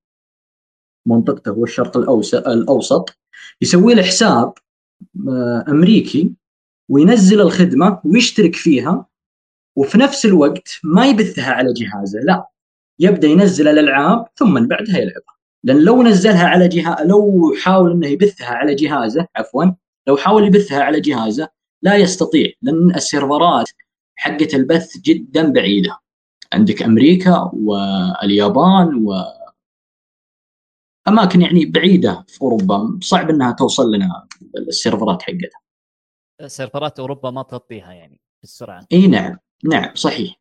منطقته هو الشرق الاوسط الأوسط يسوي له حساب آه، أمريكي وينزل الخدمة ويشترك فيها وفي نفس الوقت ما يبثها على جهازه لا يبدأ ينزل الألعاب ثم بعدها يلعبها. لأن لو نزلها على جهاز لو حاول إنه يبثها على جهازه عفوا لو حاول يبثها على جهازه لا يستطيع لأن السيرفرات حقة البث جدا بعيدة. عندك أمريكا واليابان و أماكن يعني بعيدة في أوروبا صعب إنها توصل لنا السيرفرات حقتها. سيرفرات أوروبا ما تغطيها يعني بالسرعه إي نعم نعم صحيح.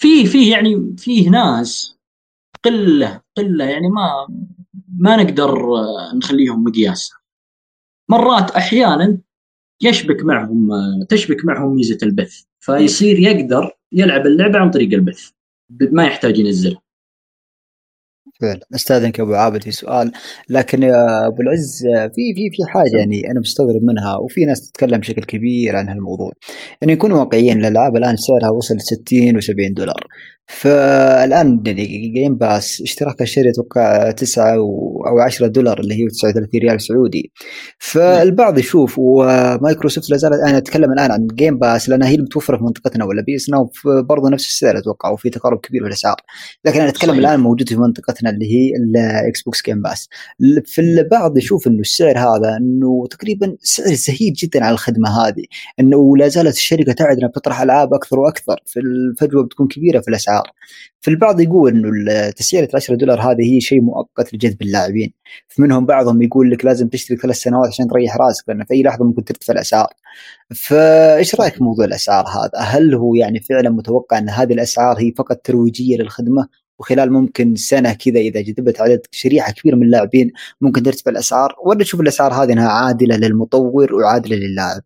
في في يعني فيه ناس قلة قلة يعني ما ما نقدر نخليهم مقياس. مرات أحيانا يشبك معهم تشبك معهم ميزة البث فيصير يقدر يلعب اللعبة عن طريق البث ما يحتاج ينزلها فعلا. أستاذنك أبو عابد في سؤال. لكن يا أبو العز في في في حاجة يعني أنا مستغرب منها وفي ناس تتكلم بشكل كبير عن هالموضوع. يعني نكون واقعيين الألعاب الآن سعرها وصل 60 و70 دولار. فالآن يعني جيم باس اشتراك الشهري أتوقع 9 أو 10 دولار اللي هي 39 ريال سعودي. فالبعض يشوف ومايكروسوفت لا زالت أنا أتكلم الآن عن جيم باس لأنها هي المتوفره في منطقتنا ولا بي اس ناو برضه نفس السعر أتوقع وفي تقارب كبير في الاسعار لكن أنا أتكلم صحيح. الآن موجود في منطقتنا اللي هي الاكس بوكس جيم باس. في البعض يشوف إنه السعر هذا إنه تقريبا سعر زهيد جدا على الخدمة هذه إنه لا زالت الشركة تعد إنها بتطرح ألعاب أكثر وأكثر في الفجوة بتكون كبيرة في الأسعار. الاسعار فالبعض يقول إنه تسعيرة 10 دولار هذه هي شيء مؤقت لجذب اللاعبين. فمنهم بعضهم يقول لك لازم تشتري ثلاث سنوات عشان تريح راسك لأن في أي لحظة ممكن ترتفع الأسعار. فإيش رأيك في موضوع الأسعار هذا؟ هل هو يعني فعلا متوقع إن هذه الأسعار هي فقط ترويجية للخدمة وخلال ممكن سنة كذا إذا جذبت عدد شريحة كبيرة من اللاعبين ممكن ترتفع الأسعار. ولا تشوف الأسعار هذه إنها عادلة للمطور وعادلة للاعب.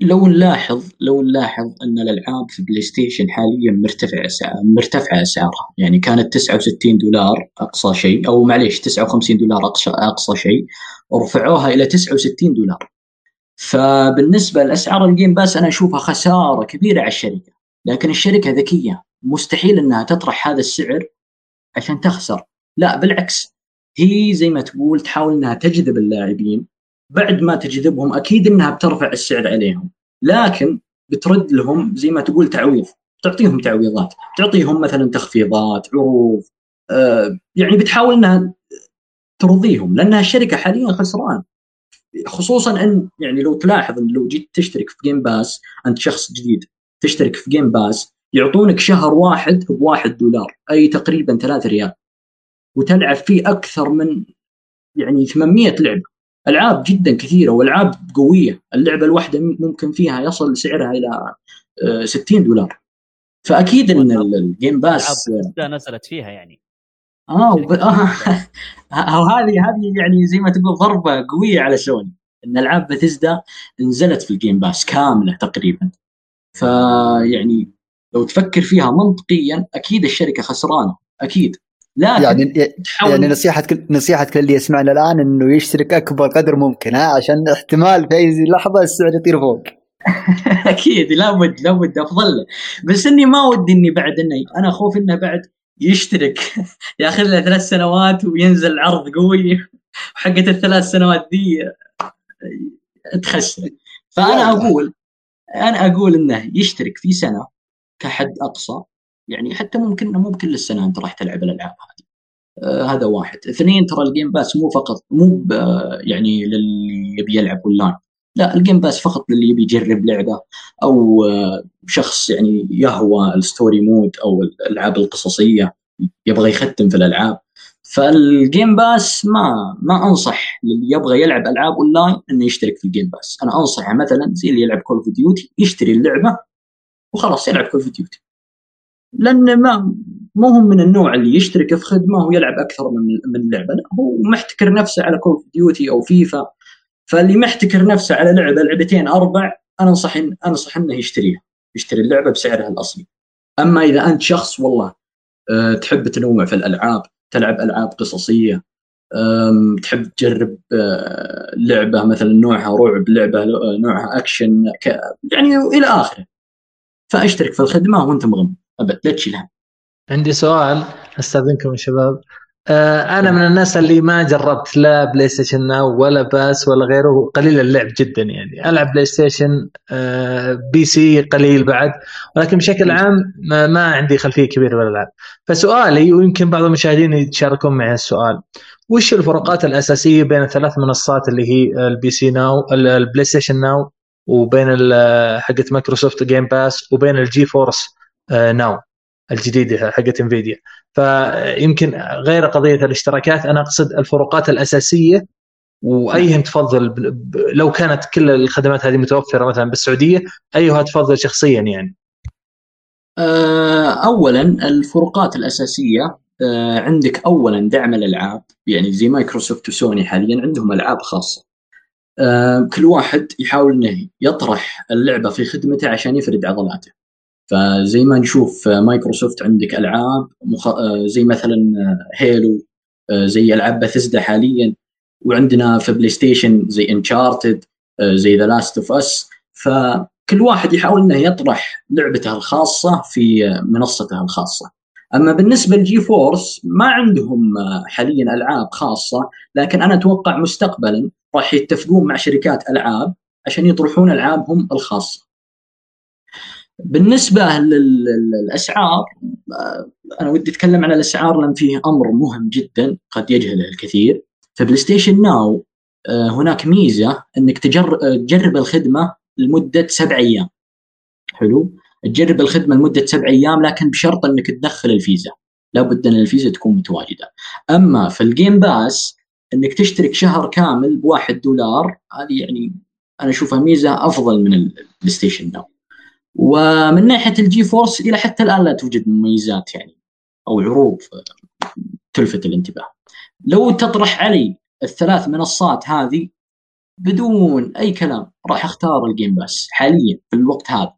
لو نلاحظ لو نلاحظ إن الألعاب في بلاي ستيشن حاليا مرتفع مرتفعة أسعارها. يعني كانت 69 دولار أقصى شيء أو معليش 59 دولار اقصى أقصى شيء ورفعوها إلى 69 دولار. فبالنسبة لأسعار ال Game Pass أنا أشوفها خسارة كبيرة على الشركة. لكن الشركة ذكية. مستحيل إنها تطرح هذا السعر عشان تخسر. لا بالعكس. هي زي ما تقول تحاول إنها تجذب اللاعبين. بعد ما تجذبهم أكيد إنها بترفع السعر عليهم. لكن بترد لهم زي ما تقول تعويض. تعطيهم تعويضات. تعطيهم مثلا تخفيضات عروض. آه يعني بتحاول إنها ترضيهم. لأنها الشركة حاليا خسران. خصوصا إن يعني لو تلاحظ إن لو جيت تشترك في جيم باس انت شخص جديد. تشترك في Game Pass يعطونك شهر واحد بواحد دولار أي تقريبا ثلاثة ريال. وتلعب فيه أكثر من يعني 800 لعبة. ألعاب جدا كثيرة وألعاب قوية. اللعبة الواحدة ممكن فيها يصل سعرها إلى 60 آه، دولار. فأكيد إن ال Game Pass نزلت فيها يعني. آه, آه هذه هذه يعني زي ما تقول ضربة قوية على سوني. إن ألعاب بثزدا نزلت في ال Game Pass كاملة تقريبا. فيعني لو تفكر فيها منطقيا أكيد الشركة خسرانة أكيد. لكن يعني يعني نصيحة كل اللي يسمعنا الآن إنه يشترك أكبر قدر ممكن ها عشان احتمال في أي لحظة السعر يطير فوق. أكيد لابد لابد أفضل. له بس إني ما ودي إني بعد اني أنا خوف إنه بعد يشترك. يأخذ له ثلاث سنوات وينزل عرض قوي. وحقت الثلاث سنوات دي تخسر فأنا أقول أنا أقول إنه يشترك في سنة كحد أقصى يعني حتى ممكن مو بكل السنة أنت راح تلعب الألعاب هذه. آه هذا واحد. اثنين ترى ال Game Pass مو فقط مو يعني للي يبي يلعب اونلاين لا ال Game Pass فقط للي يبي يجرب لعبة أو آه شخص يعني يهوى ال story mode أو الألعاب القصصية يبغى يختم في الألعاب. فال Game Pass ما ما أنصح للي يبغى يلعب ألعاب اونلاين إنه يشترك في ال Game Pass أنا أنصحه مثلا زي اللي يلعب Call of Duty يشتري اللعبة وخلاص يلعب Call of Duty لأن ما مو هم من النوع اللي يشترك في خدمة ويلعب أكثر من من لعبة لا هو محتكر نفسه على Call of Duty أو فيفا. فاللي محتكر نفسه على لعبة لعبتين أربع أنا أنصح إن أنصح إنه يشتريها يشتري اللعبة بسعرها الأصلي. أما إذا أنت شخص والله أه تحب تنوع في الألعاب تلعب ألعاب قصصية. تحب تجرب أه لعبة مثلا نوعها رعب لعبة نوعها أكشن يعني إلى آخره. فأشترك في الخدمة وأنت مغمض. أبد لا تشيلها. عندي سؤال أستأذنكم يا شباب. آه أنا من الناس اللي ما جربت لا بلاي ستيشن Now ولا Pass ولا غيره. قليل اللعب جدا يعني. ألعب بلاي ستيشن آه PC قليل بعد. ولكن بشكل عام ما, ما عندي خلفية كبيرة بالألعاب. فسؤالي ويمكن بعض المشاهدين يتشاركون معي السؤال وش الفروقات الأساسية بين الثلاث منصات اللي هي ال PS Now البلاي ستيشن Now وبين حقت مايكروسوفت Game Pass وبين ال GeForce Now الجديدة حقت Nvidia فيمكن غير قضية الاشتراكات أنا أقصد الفروقات الأساسية وايهم تفضل لو كانت كل الخدمات هذه متوفرة مثلا بالسعودية أيها تفضل شخصيا يعني؟ اولا الفروقات الأساسية عندك اولا دعم الألعاب يعني زي مايكروسوفت وسوني حاليا عندهم ألعاب خاصة. كل واحد يحاول إنه يطرح اللعبة في خدمته عشان يفرد عضلاته. فزي ما نشوف مايكروسوفت عندك ألعاب مخ... زي مثلا Halo زي ألعاب بثزدا حاليا وعندنا في بلاي ستيشن زي Uncharted زي The Last of Us فكل واحد يحاول إنه يطرح لعبته الخاصة في منصته الخاصة. أما بالنسبة ل GeForce ما عندهم حاليا ألعاب خاصة لكن أنا أتوقع مستقبلا راح يتفقون مع شركات ألعاب عشان يطرحون ألعابهم الخاصة. بالنسبة للأسعار أنا ودي أتكلم عن الأسعار لأن فيه أمر مهم جدا قد يجهله الكثير. فبلاي ستيشن Now هناك ميزة إنك تجرب الخدمة لمدة سبع أيام. حلو؟ تجرب الخدمة لمدة سبع أيام لكن بشرط إنك تدخل الفيزا. لابد إن الفيزا تكون متواجدة. أما في ال Game Pass إنك تشترك شهر كامل بواحد دولار هذه يعني أنا أشوفها ميزة أفضل من البلاي ستيشن Now. ومن ناحية ال GeForce إلى حتى الآن لا توجد مميزات يعني أو عروض تلفت الانتباه. لو تطرح علي الثلاث منصات هذه بدون أي كلام راح أختار ال Game Pass حاليا في الوقت هذا.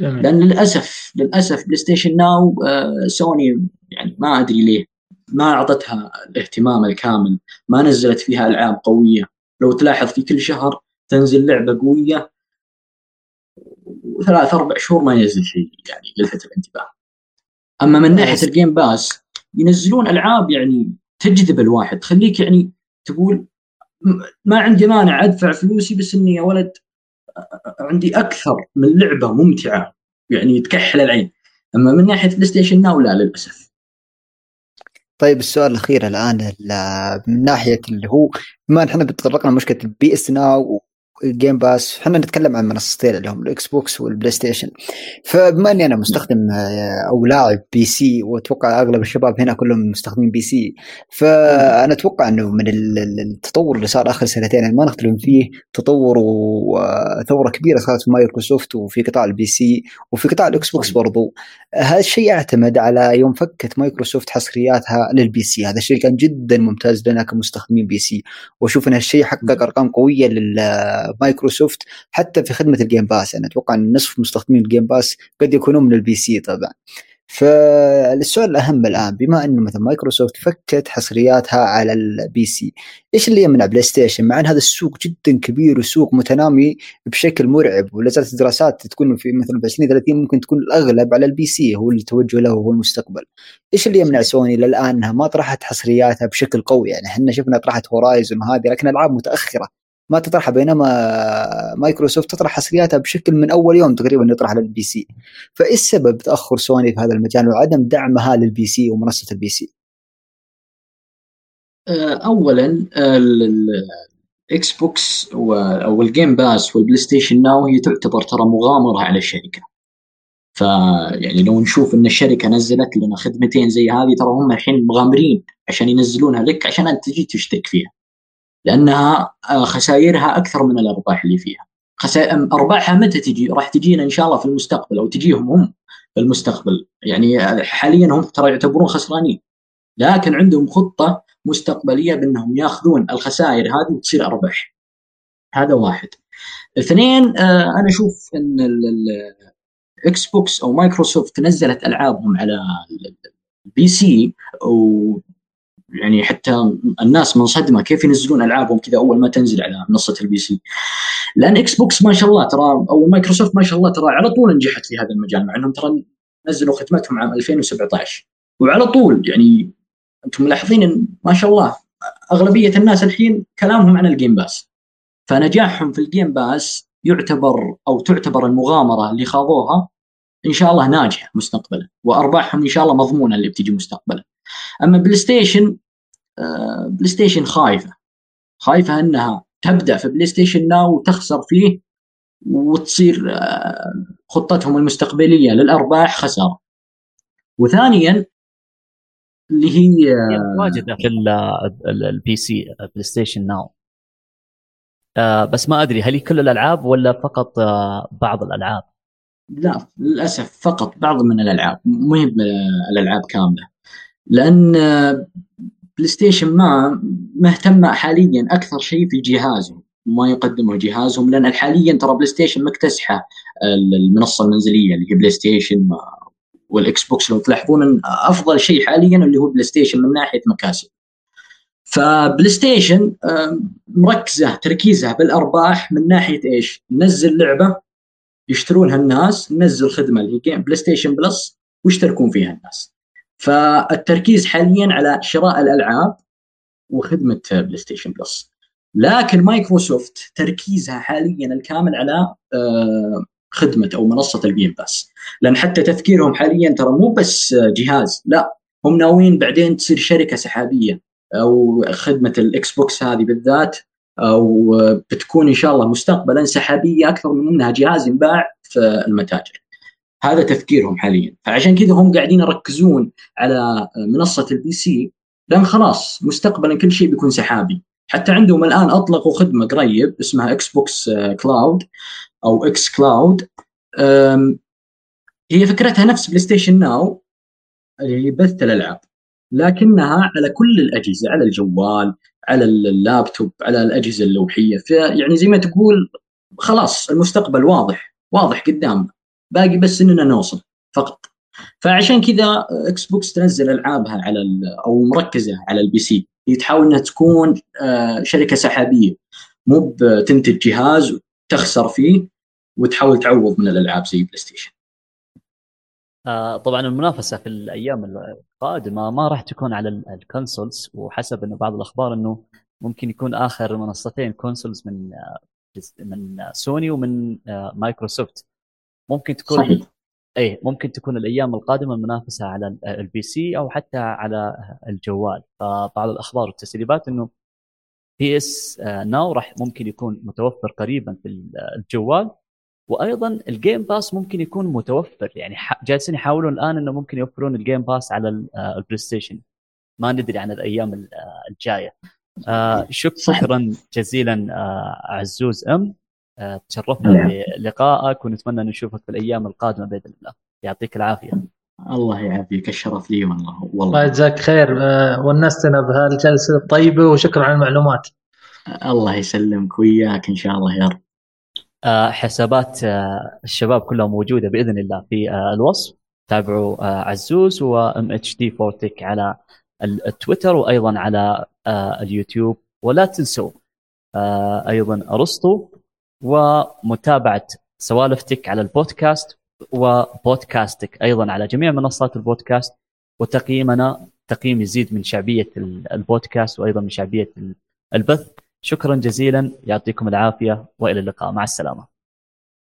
جميل. لأن للأسف للأسف بلاي ستيشن Now آه سوني يعني ما أدري ليه ما أعطتها الاهتمام الكامل، ما نزلت فيها ألعاب قوية، لو تلاحظ في كل شهر تنزل لعبة قوية وثلاث أربع شهور ما ينزل شيء يعني يلفت الانتباه. أما من ناحية ال Game Pass ينزلون ألعاب يعني تجذب الواحد تخليك يعني تقول ما عندي مانع أدفع فلوسي بس إني يا ولد عندي أكثر من لعبة ممتعة يعني تكحل العين. أما من ناحية بلاي ستيشن Now لا للأسف. طيب السؤال الأخير الآن من ناحية اللي هو بما إن إحنا تطرقنا مشكله ال PS Now ال Game Pass إحنا نتكلم عن منصتين اللي هم ال Xbox والبلاي ستيشن فبما إني أنا مستخدم أو لاعب PC وأتوقع أغلب الشباب هنا كلهم مستخدمين PC فأنا أتوقع إنه من التطور اللي صار آخر سنتين يعني ما نختلف فيه تطور وثوره كبيرة صارت في مايكروسوفت وفي قطاع ال PC وفي قطاع الاكس بوكس برضو. هذا الشيء يعتمد على يوم فكت مايكروسوفت حصرياتها لل PC هذا الشيء كان جدا ممتاز لنا كمستخدمين PC وأشوف إن هالشيء حقق أرقام قوية لل مايكروسوفت حتى في خدمة ال Game Pass أنا أتوقع أن نصف مستخدمين ال Game Pass قد يكونون من ال PC طبعا. فالسؤال الأهم الآن بما انه مثلا مايكروسوفت فكت حصرياتها على ال PC إيش اللي يمنع بلاي ستيشن مع أن هذا السوق جدا كبير وسوق متنامي بشكل مرعب ولا زالت الدراسات تكون في مثلا في 2030 ممكن تكون الأغلب على ال PC هو التوجه له هو المستقبل. إيش اللي يمنع سوني للان إنها ما طرحت حصرياتها بشكل قوي؟ يعني إحنا شفنا طرحت Horizon وهذه لكن ألعاب متأخرة. ما تطرحها بينما مايكروسوفت تطرح حصرياتها بشكل من أول يوم تقريبا يطرحها لل PC. فإيش سبب تأخر سوني في هذا المجال؟ وعدم دعمها لل PC ومنصة ال PC. آه، اولا الاكس بوكس أو ال Game Pass وال PlayStation Now هي تعتبر ترى مغامرة على الشركة. فيعني لو نشوف إن الشركة نزلت لنا خدمتين زي هذه ترى هم الحين مغامرين عشان ينزلونها لك عشان أنت تجي تشترك فيها. لأنها آه، خسائرها أكثر من الأرباح اللي فيها. خسائر أرباحها متى تجي؟ راح تجينا إن شاء الله في المستقبل أو تجيهم هم في المستقبل. يعني حاليا هم ترى يعتبرون خسرانين. لكن عندهم خطة مستقبلية بأنهم يأخذون الخسائر هذه وتصير أرباح. هذا واحد. اثنين آه، أنا أشوف إن الاكس بوكس أو مايكروسوفت نزلت ألعابهم على ال PC يعني حتى الناس منصدمة كيف ينزلون ألعابهم كذا أول ما تنزل على منصة ال PC لأن إكس بوكس ما شاء الله ترى أو مايكروسوفت ما شاء الله ترى على طول نجحت في هذا المجال مع إنهم ترى نزلوا خدمتهم عام 2017 وعلى طول يعني أنتم ملاحظين إن ما شاء الله أغلبية الناس الحين كلامهم عن ال Game Pass فنجاحهم في ال Game Pass يعتبر أو تعتبر المغامرة اللي خاضوها إن شاء الله ناجحة مستقبلا وأرباحهم إن شاء الله مضمونة اللي بتجي مستقبلا. أما بلاي ستيشن آه، بلاي ستيشن خايفة خايفة إنها تبدأ في PlayStation Now وتخسر فيه وتصير آه، خطتهم المستقبلية للأرباح خسارة. وثانيا اللي هي واجده في ال PC PlayStation Now بس ما أدري هل هي كل الألعاب ولا فقط آه، بعض الألعاب؟ لا للأسف فقط بعض من الألعاب مو الالعاب كاملة لأن بلاي ستيشن ما مهتمه حاليا أكثر شيء في جهازهم ما يقدمه جهازهم لأن حاليا ترى بلاي ستيشن مكتسحه المنصة المنزلية اللي هي بلاي ستيشن والاكس بوكس لو تلاحظون أفضل شيء حاليا اللي هو بلاي ستيشن من ناحية مكاسب. فبلاي ستيشن مركزة تركيزها بالأرباح من ناحية إيش؟ ننزل لعبة يشترونها الناس ننزل خدمة اللي هي PlayStation Plus ويشتركون فيها الناس. فالتركيز حاليا على شراء الألعاب وخدمة PlayStation Plus لكن مايكروسوفت تركيزها حاليا الكامل على آه، خدمة أو منصة ال Game Pass لأن حتى تفكيرهم حاليا ترى مو بس جهاز لا هم ناويين بعدين تصير شركة سحابية أو خدمة الإكس بوكس هذه بالذات أو بتكون إن شاء الله مستقبلا سحابية أكثر من إنها جهاز ينباع في المتاجر. هذا تفكيرهم حاليا. فعشان كذا هم قاعدين يركزون على منصة ال PC لأن خلاص مستقبلا كل شيء بيكون سحابي. حتى عندهم الآن أطلقوا خدمة قريب اسمها Xbox Cloud أو xCloud هي فكرتها نفس PlayStation Now اللي بث الألعاب. لكنها على كل الأجهزة على الجوال على اللابتوب على الأجهزة اللوحية. فيعني زي ما تقول خلاص المستقبل واضح واضح قدامنا. باقي بس إننا نوصل فقط. فعشان كذا إكس بوكس تنزل ألعابها على أو مركزة على ال PC. هي تحاول إنها تكون آه، شركة سحابية. مو بتنتج جهاز تخسر فيه وتحاول تعوض من الألعاب زي بلاي ستيشن. آه طبعا المنافسة في الأيام القادمة ما راح تكون على ال consoles وحسب إنه بعض الأخبار إنه ممكن يكون آخر منصتين consoles من آه، من سوني ومن مايكروسوفت. ممكن تكون صحيح. إيه ممكن تكون الأيام القادمة المنافسه على ال PC أو حتى على الجوال. فبعض الأخبار والتسريبات إنه PS Now راح ممكن يكون متوفر قريبا في الجوال وأيضا ال Game Pass ممكن يكون متوفر. يعني جالسين يحاولون الآن إنه ممكن يوفرون ال Game Pass على البلاي ستيشن ما ندري عن الأيام الجاية. آه شكرا جزيلا آه عزوز أم. آه، تشرفنا نعم. بلقائك ونتمنى أن نشوفك في الأيام القادمة بإذن الله. يعطيك العافية. الله يعافيك. الشرف لي والله. والله. الله يجزاك خير. آه، ونستنا بهالجلسه الطيبة وشكرا على المعلومات. الله يسلمك وياك إن شاء الله يا رب. آه، حسابات الشباب كلها موجودة بإذن الله في الوصف. تابعوا عزوز وام اتش دي فورتك على التويتر وأيضا على اليوتيوب. ولا تنسوا أيضا أرسطو ومتابعة سوالف Tech على البودكاست وبودكاستك أيضا على جميع منصات البودكاست وتقييمنا تقييم يزيد من شعبية البودكاست وأيضا من شعبية البث. شكرا جزيلا يعطيكم العافية وإلى اللقاء. مع السلامة.